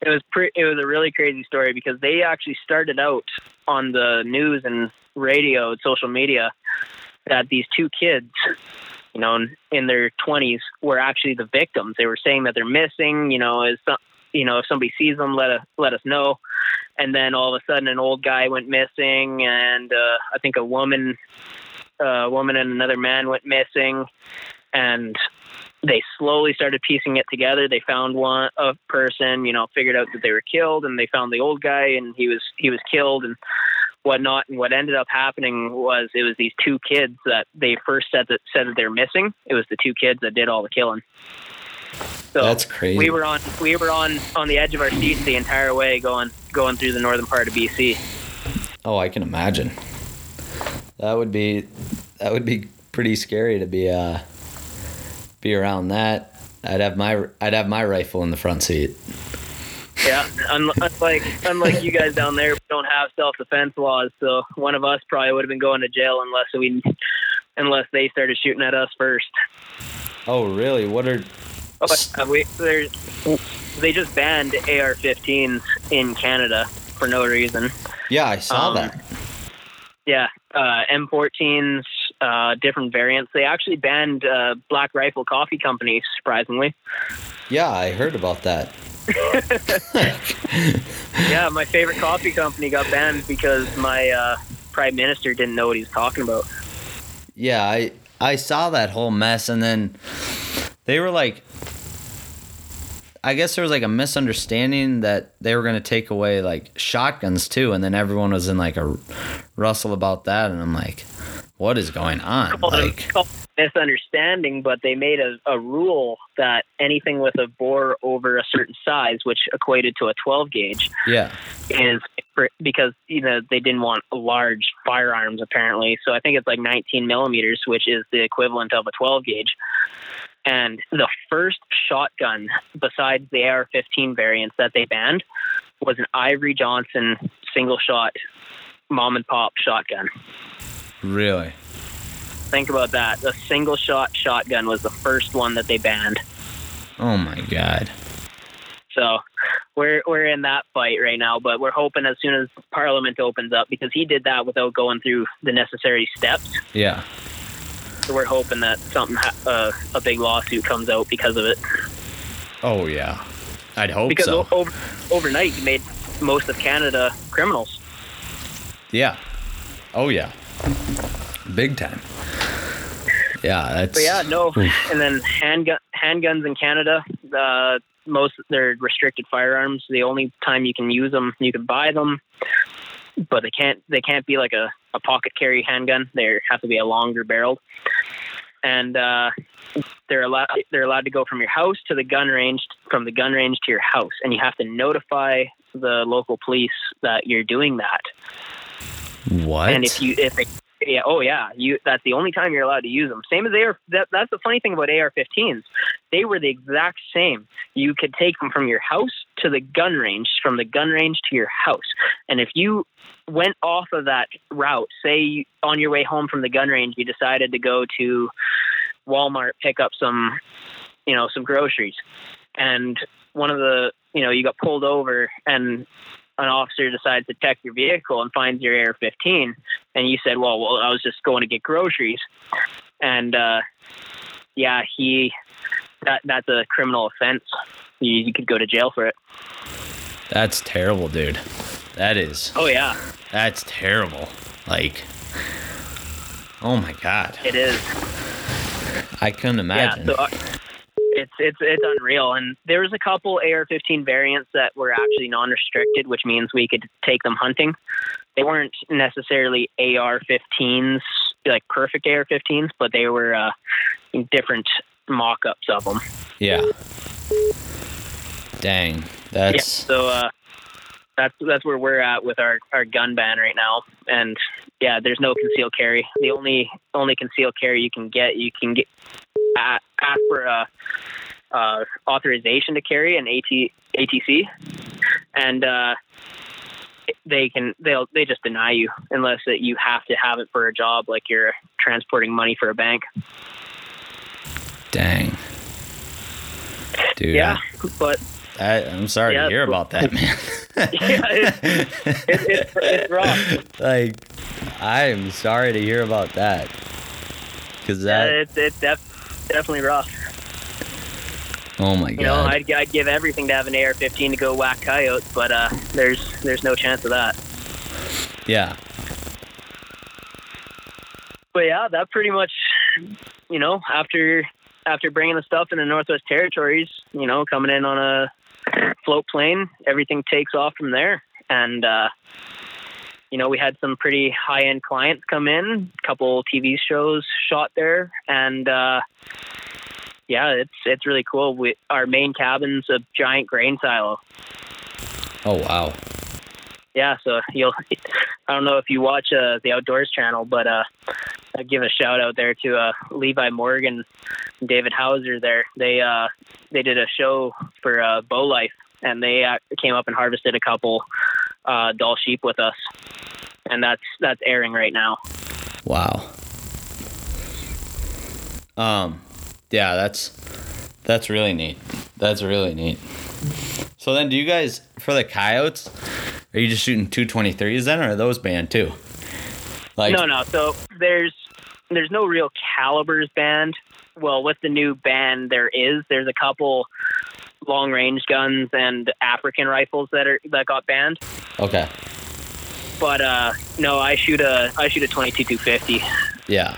It was pre- it was a really crazy story because they actually started out on the news and radio and social media that these two kids, you know, in, their 20s were actually the victims. They were saying that they're missing, you know, some, you know, if somebody sees them, let us let us know. And then all of a sudden, an old guy went missing, and uh, I think a woman, a woman and another man went missing, and they slowly started piecing it together. They found one a person, you know, figured out that they were killed, and they found the old guy, and he was he was killed, and whatnot. And what ended up happening was it was these two kids that they first said that said that they're missing. It was the two kids that did all the killing. So That's crazy. We were on we were on on the edge of our seats the entire way going going through the northern part of BC. Oh, I can imagine. That would be that would be pretty scary to be uh be around that. I'd have my I'd have my rifle in the front seat. Yeah, unlike unlike you guys down there, we don't have self defense laws, so one of us probably would have been going to jail unless we unless they started shooting at us first. Oh, really? What are? Oh, we there's they just banned AR-15s in Canada for no reason. Yeah, I saw um, that. Yeah, uh, M14s, uh, different variants. They actually banned uh, Black Rifle Coffee Company, surprisingly. Yeah, I heard about that. yeah, my favorite coffee company got banned because my uh, prime minister didn't know what he was talking about. Yeah, I I saw that whole mess, and then they were like, I guess there was like a misunderstanding that they were going to take away like shotguns too, and then everyone was in like a rustle about that, and I'm like, what is going on? Like, misunderstanding, but they made a, a rule that anything with a bore over a certain size, which equated to a 12 gauge, yeah, is because you know they didn't want large firearms apparently. So I think it's like 19 millimeters, which is the equivalent of a 12 gauge. And the first shotgun, besides the AR-15 variants that they banned, was an Iver Johnson single shot mom and pop shotgun. Really? Think about that. The single shot shotgun was the first one that they banned. Oh my god. So we're we're in that fight right now, but we're hoping as soon as Parliament opens up because he did that without going through the necessary steps. Yeah. So we're hoping that something ha- uh, a big lawsuit comes out because of it. Oh yeah, I'd hope because so. Because over, overnight, you made most of Canada criminals. Yeah. Oh yeah. Big time. Yeah, that's. But yeah, no. Oof. And then handgun handguns in Canada, uh, most they're restricted firearms. The only time you can use them, you can buy them, but they can't they can't be like a, a pocket carry handgun. They have to be a longer barreled, and uh, they're allowed they're allowed to go from your house to the gun range, from the gun range to your house, and you have to notify the local police that you're doing that. What? And if you if they yeah, oh yeah, you. That's the only time you're allowed to use them. Same as AR. That, that's the funny thing about AR-15s. They were the exact same. You could take them from your house to the gun range, from the gun range to your house. And if you went off of that route, say on your way home from the gun range, you decided to go to Walmart, pick up some, you know, some groceries, and one of the, you know, you got pulled over and an officer decides to check your vehicle and finds your AR-15, and you said, "Well, well, I was just going to get groceries," and uh, yeah, he that that's a criminal offense. You, you could go to jail for it. That's terrible, dude. That is. Oh yeah, That's terrible. Like, oh my god, it is. I couldn't imagine. Yeah, so uh, it's it's it's unreal. And there was a couple AR-15 variants that were actually non-restricted, which means we could take them hunting. They weren't necessarily AR-15s, like perfect AR-15s, but they were uh, different mock-ups of them. yeah. Dang, Yeah. that's So uh, that's that's where we're at with our, our gun ban right now. And yeah, there's no concealed carry. The only only concealed carry you can get, you can get ask for a uh, authorization to carry an AT, ATC, and uh, they can they'll they just deny you unless that you have to have it for a job, like you're transporting money for a bank. Dang, dude. Yeah, but I, I'm sorry Yeah, to hear about that, man. yeah, it's, it's, it's, it's rough. like, I'm sorry to hear about that. Cause Yeah, that, it's it's def- definitely rough. oh my god! You know. I'd, I'd give everything to have an AR-15 to go whack coyotes, but uh, there's there's no chance of that. yeah, But yeah, that pretty much, you know, after after bringing the stuff in the Northwest Territories, you know, coming in on a float plane, everything takes off from there. And uh, you know, we had some pretty high end clients come in, a couple TV shows shot there, and uh, yeah, it's it's really cool. We, our main cabin's a giant grain silo. oh wow. yeah, so you'll. I don't know if you watch uh, the Outdoors channel, but uh, Give a shout out there to uh, Levi Morgan, David Hauser. There, they uh, they did a show for uh, Bow Life, and they uh, came up and harvested a couple uh, Dall sheep with us, and that's that's airing right now. Wow. Um, yeah, that's that's really neat. That's really neat. So then, do you guys for the coyotes? Are you just shooting two twenty threes then, or are those banned too? Like, no, no. So there's there's no real calibers banned. Well, with the new ban, there is. There's a couple long range guns and African rifles that are that got banned. okay, But uh, no, I shoot a I shoot a 22 250. yeah,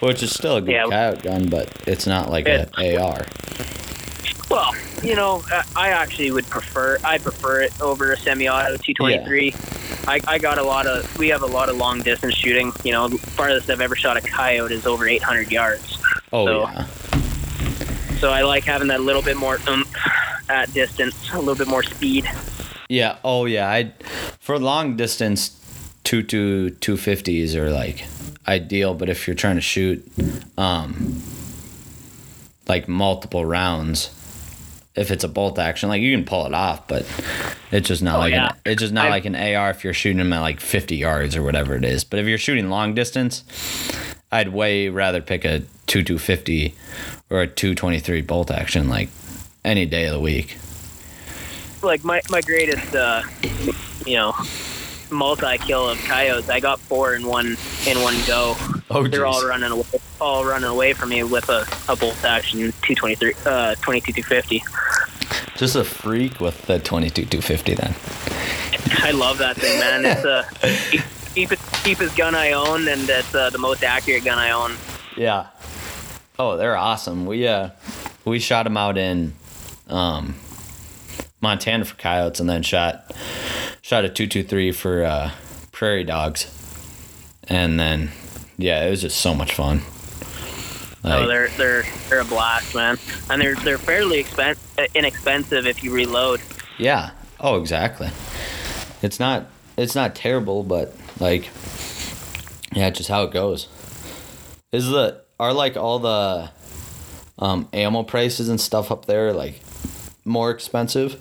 which is still a good Yeah. coyote gun, but it's not like an AR. Well, you know, I- actually would prefer I prefer it over a semi-auto 223. I, I got a lot of we have a lot of long distance shooting. You know, the farthest I've ever shot a coyote is over 800 yards. Oh So- yeah, So I like having that little bit more oomph at distance, a little bit more speed. yeah. Oh yeah. I for long distance, two to two fifties are like ideal. But if you're trying to shoot, um, like multiple rounds, if it's a bolt action, like you can pull it off, but it's just not Oh, like yeah. an, it's just not I- like an AR if you're shooting them at like 50 yards or whatever it is. But if you're shooting long distance, I'd way rather pick a two two fifty or a two twenty three bolt action like any day of the week. Like my my greatest, uh, you know, multi kill of coyotes. I got four in one in one go. Oh, They're all running away, all running away from me with a, a bolt action 223, uh, 22 250. just a freak with the 22 250 then. I love that thing, man. It's a keep it cheapest gun I own, and it's uh, the most accurate gun I own. Yeah. Oh, they're awesome. We uh we shot them out in um Montana for coyotes and then shot shot a 223 for uh prairie dogs. And then yeah, it was just so much fun. oh, they're they're they're a blast, man, and they're they're fairly expen- uh, inexpensive if you reload. yeah. Oh, exactly. It's not it's not terrible, but like yeah, just how it goes. Is the are like all the um ammo prices and stuff up there like more expensive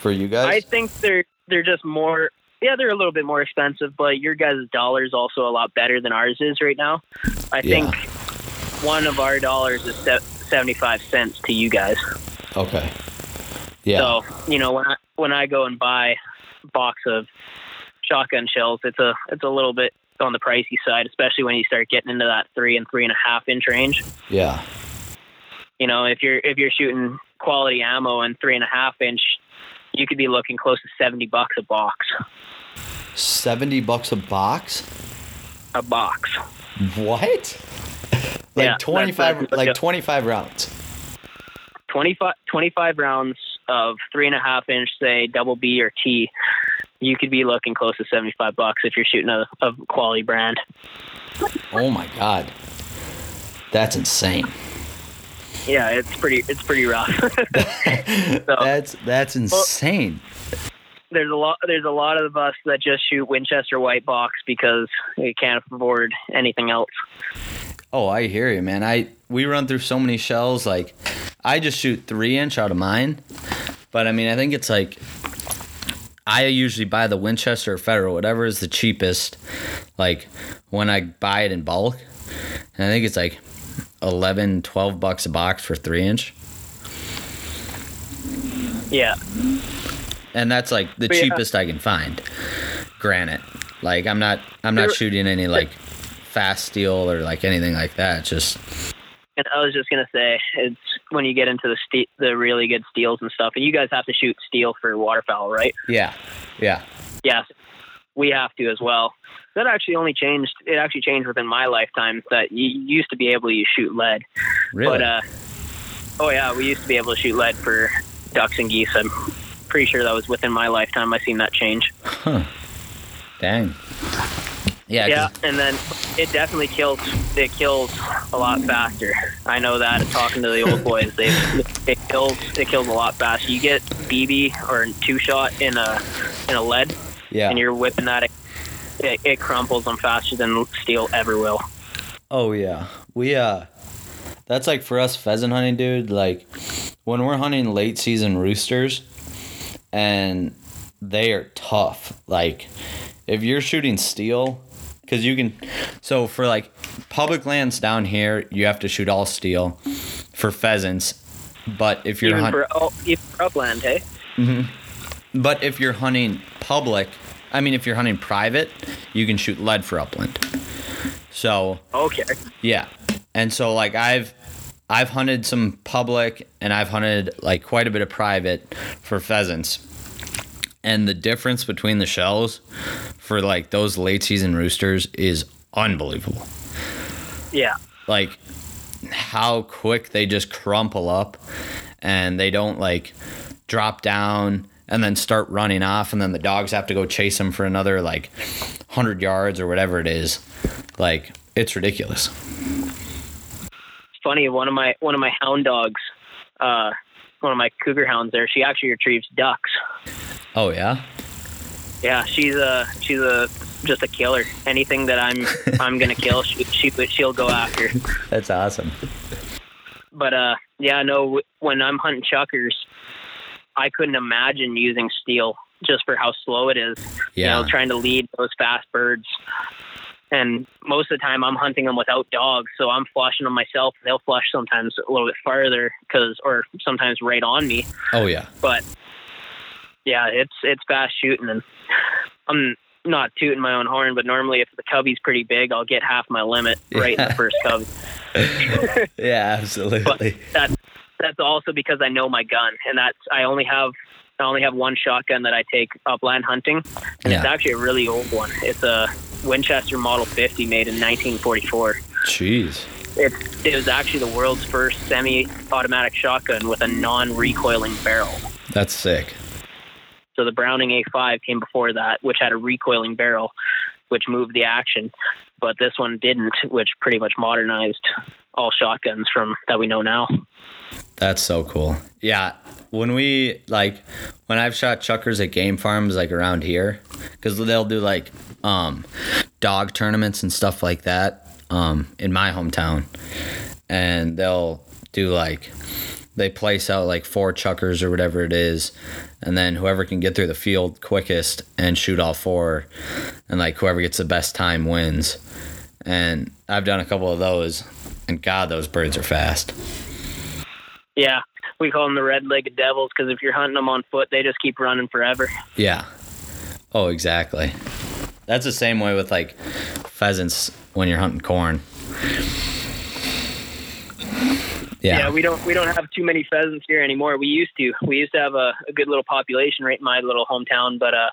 for you guys? I think they're they're just more. Yeah, they're a little bit more expensive, but your guys' dollar is also a lot better than ours is right now. I Yeah. think one of our dollars is seventy-five cents to you guys. Okay. Yeah. So you know when I when I go and buy a box of shotgun shells, it's a it's a little bit on the pricey side, especially when you start getting into that three and three and a half inch range. yeah. You know, if you're if you're shooting quality ammo and three and a half inch, you could be looking close to seventy bucks a box. Seventy bucks a box. A box. What? like Yeah, twenty five, like twenty five rounds. 25, 25 rounds of three and a half inch, say double B or T, you could be looking close to 75 bucks if you're shooting a, a quality brand. Oh my god, that's insane. Yeah, it's pretty, it's pretty rough. so That's that's insane. there's a lot, there's a lot of us that just shoot Winchester white box because they can't afford anything else. Oh, I hear you, man. I we run through so many shells. Like, I just shoot three inch out of mine, but I mean, I think it's like I usually buy the Winchester or Federal, whatever is the cheapest. Like when I buy it in bulk, and I think it's like 11, 12 bucks a box for three inch, Yeah. and that's like the But yeah. cheapest I can find. Granite, like I'm not I'm not There- shooting any like fast steel or like anything like that. It's just And I was just gonna say, it's when you get into the ste- the really good steels and stuff, and you guys have to shoot steel for waterfowl, right? yeah, yeah. Yes, we have to as well. That actually only changed. It actually changed within my lifetime. That you used to be able to shoot lead, Really. but uh, oh yeah, we used to be able to shoot lead for ducks and geese. I'm pretty sure that was within my lifetime. I've seen that change. Huh. Dang. Yeah. Yeah, and then it definitely kills. It kills a lot faster. I know that. Talking to the old boys, they it kills. It kills a lot faster. You get BB or two shot in a in a lead, Yeah. and you're whipping that. It, it crumples them faster than steel ever will. Oh yeah. We uh that's like for us pheasant hunting, dude, like when we're hunting late season roosters and they are tough. Like if you're shooting steel cuz you can so for like public lands down here, you have to shoot all steel for pheasants. But if you're hunting for oh, even for upland, hey. but if you're hunting public, I mean if you're hunting private, you can shoot lead for upland. So Okay. Yeah. And so like I've I've hunted some public and I've hunted like quite a bit of private for pheasants. And the difference between the shells for like those late season roosters is unbelievable. Yeah. Like how quick they just crumple up and they don't like drop down and then start running off and then the dogs have to go chase them for another like 100 yards or whatever it is. Like it's ridiculous. It's funny. One of my one of my hound dogs, uh, one of my cougar hounds, there, she actually retrieves ducks. Oh yeah. Yeah, she's a she's a just a killer. Anything that I'm I'm gonna kill, she, she she'll go after. That's awesome. But uh, yeah, no. When I'm hunting chukars, I couldn't imagine using steel just for how slow it is. Yeah. You know, trying to lead those fast birds. And most of the time, I'm hunting them without dogs, so I'm flushing them myself. They'll flush sometimes a little bit farther, cause or sometimes right on me. Oh yeah. But yeah, it's it's fast shooting, and I'm not tooting my own horn, but normally if the covey's pretty big, I'll get half my limit right in the first cub. Yeah, But absolutely. That's also because I know my gun, and that's I only have I only have one shotgun that I take upland hunting, and it's actually a really old one. It's a Winchester Model 50 made in 1944. Jeez. It it was actually the world's first semi-automatic shotgun with a non-recoiling barrel. That's sick. So the Browning A5 came before that, which had a recoiling barrel, which moved the action. But this one didn't, which pretty much modernized all shotguns from that we know now. That's so cool. Yeah, when we like when I've shot chukars at game farms like around here cuz they'll do like um dog tournaments and stuff like that um in my hometown and they'll do like they place out like four chukars or whatever it is and then whoever can get through the field quickest and shoot all four and like whoever gets the best time wins and i've done a couple of those and god those birds are fast Yeah, we call them the red-legged devils because if you're hunting them on foot, they just keep running forever. yeah oh exactly that's the same way with like pheasants when you're hunting corn Yeah. Yeah. we don't we don't have too many pheasants here anymore. We used to. We used to have a, a good little population right in my little hometown, but uh,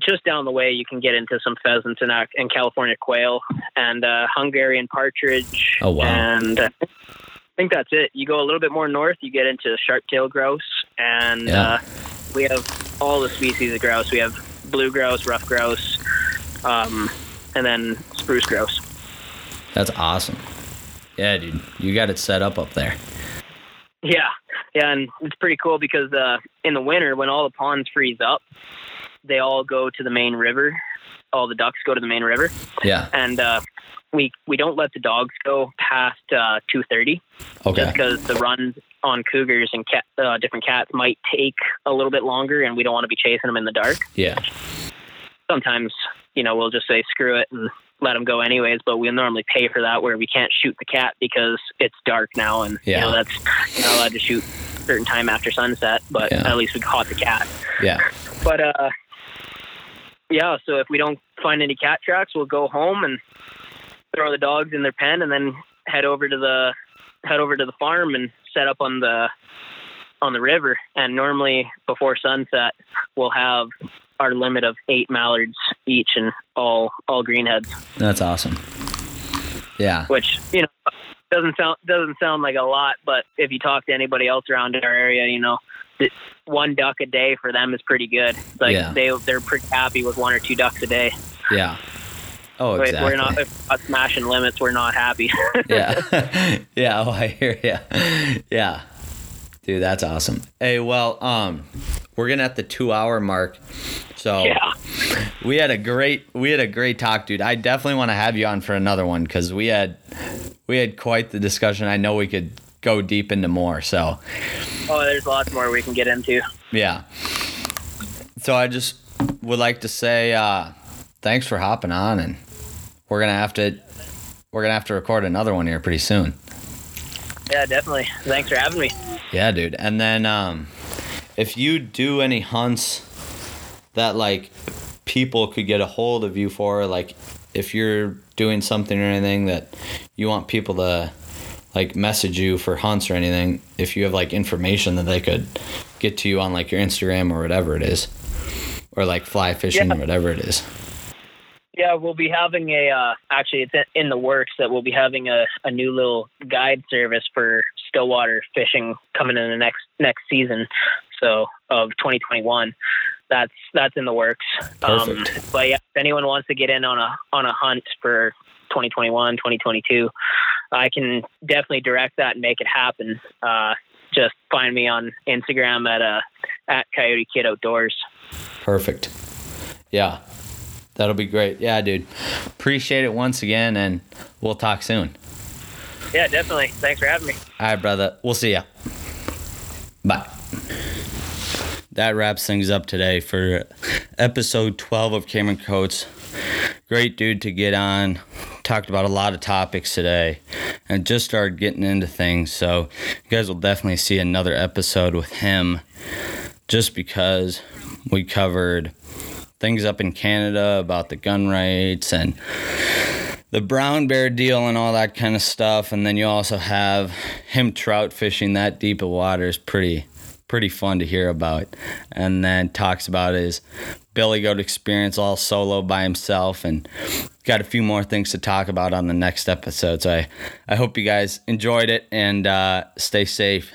just down the way you can get into some pheasants and uh, and California quail and uh, Hungarian partridge. Oh, wow. And uh, I think that's it. You go a little bit more north, you get into sharp-tailed grouse, and Yeah. uh, we have all the species of grouse. We have blue grouse, rough grouse, um, and then spruce grouse. That's awesome. Yeah, dude. You got it set up up there. Yeah, yeah, and it's pretty cool because uh, in the winter when all the ponds freeze up, they all go to the main river. All the ducks go to the main river, Yeah. and uh, we we don't let the dogs go past uh, two thirty, just because the runs on cougars and cat, uh, different cats might take a little bit longer, and we don't want to be chasing them in the dark. Yeah. Sometimes, you know, we'll just say screw it and let them go anyways, but we normally pay for that where we can't shoot the cat because it's dark now, and you Yeah. know that's you're not allowed to shoot certain time after sunset. But Yeah. at least we caught the cat. Yeah. But uh, yeah. So if we don't find any cat tracks, we'll go home and throw the dogs in their pen, and then head over to the head over to the farm and set up on the on the river. And normally before sunset, we'll have our limit of eight mallards each, and all all greenheads, That's awesome. Yeah. which you know doesn't sound doesn't sound like a lot, but if you talk to anybody else around our area, you know. One duck a day for them is pretty good. Like Yeah. they they're pretty happy with one or two ducks a day. Yeah. Oh, exactly. We're not if we're not smashing limits. We're not happy. yeah. yeah. Oh, I hear you. Yeah. Dude, that's awesome. Hey, well, um, we're gonna at the two hour mark. So yeah, we had a great we had a great talk, dude. I definitely want to have you on for another one because we had we had quite the discussion. I know we could go deep into more. So oh, there's lots more we can get into. yeah. So I just would like to say uh, thanks for hopping on, and we're gonna have to we're gonna have to record another one here pretty soon. Yeah, definitely. Thanks for having me. Yeah, dude. And then um, if you do any hunts that like people could get a hold of you for, like if you're doing something or anything that you want people to like message you for hunts or anything, if you have like information that they could get to you on like your Instagram or whatever it is, or like fly fishing Yeah. or whatever it is. Yeah, we'll be having a. Uh, actually, it's in the works that we'll be having a, a new little guide service for stillwater fishing coming in the next next season, so of 2021. That's that's in the works. Perfect. Um, but yeah, if anyone wants to get in on a on a hunt for 2021, 2022, I can definitely direct that and make it happen. Uh, just find me on Instagram at uh, at Coyote Kid Outdoors. Perfect. Yeah. That'll be great. Yeah, dude. Appreciate it once again, and we'll talk soon. Yeah, definitely. Thanks for having me. All right, brother. We'll see ya. Bye. that wraps things up today for episode 12 of Cameron Coates. Great dude to get on. Talked about a lot of topics today and just started getting into things. So, you guys will definitely see another episode with him just because we covered things up in Canada about the gun rights and the brown bear deal and all that kind of stuff. And then you also have him trout fishing that deep of water is pretty pretty fun to hear about. And then talks about his billy goat experience all solo by himself and got a few more things to talk about on the next episode. So I, I hope you guys enjoyed it and uh, stay safe.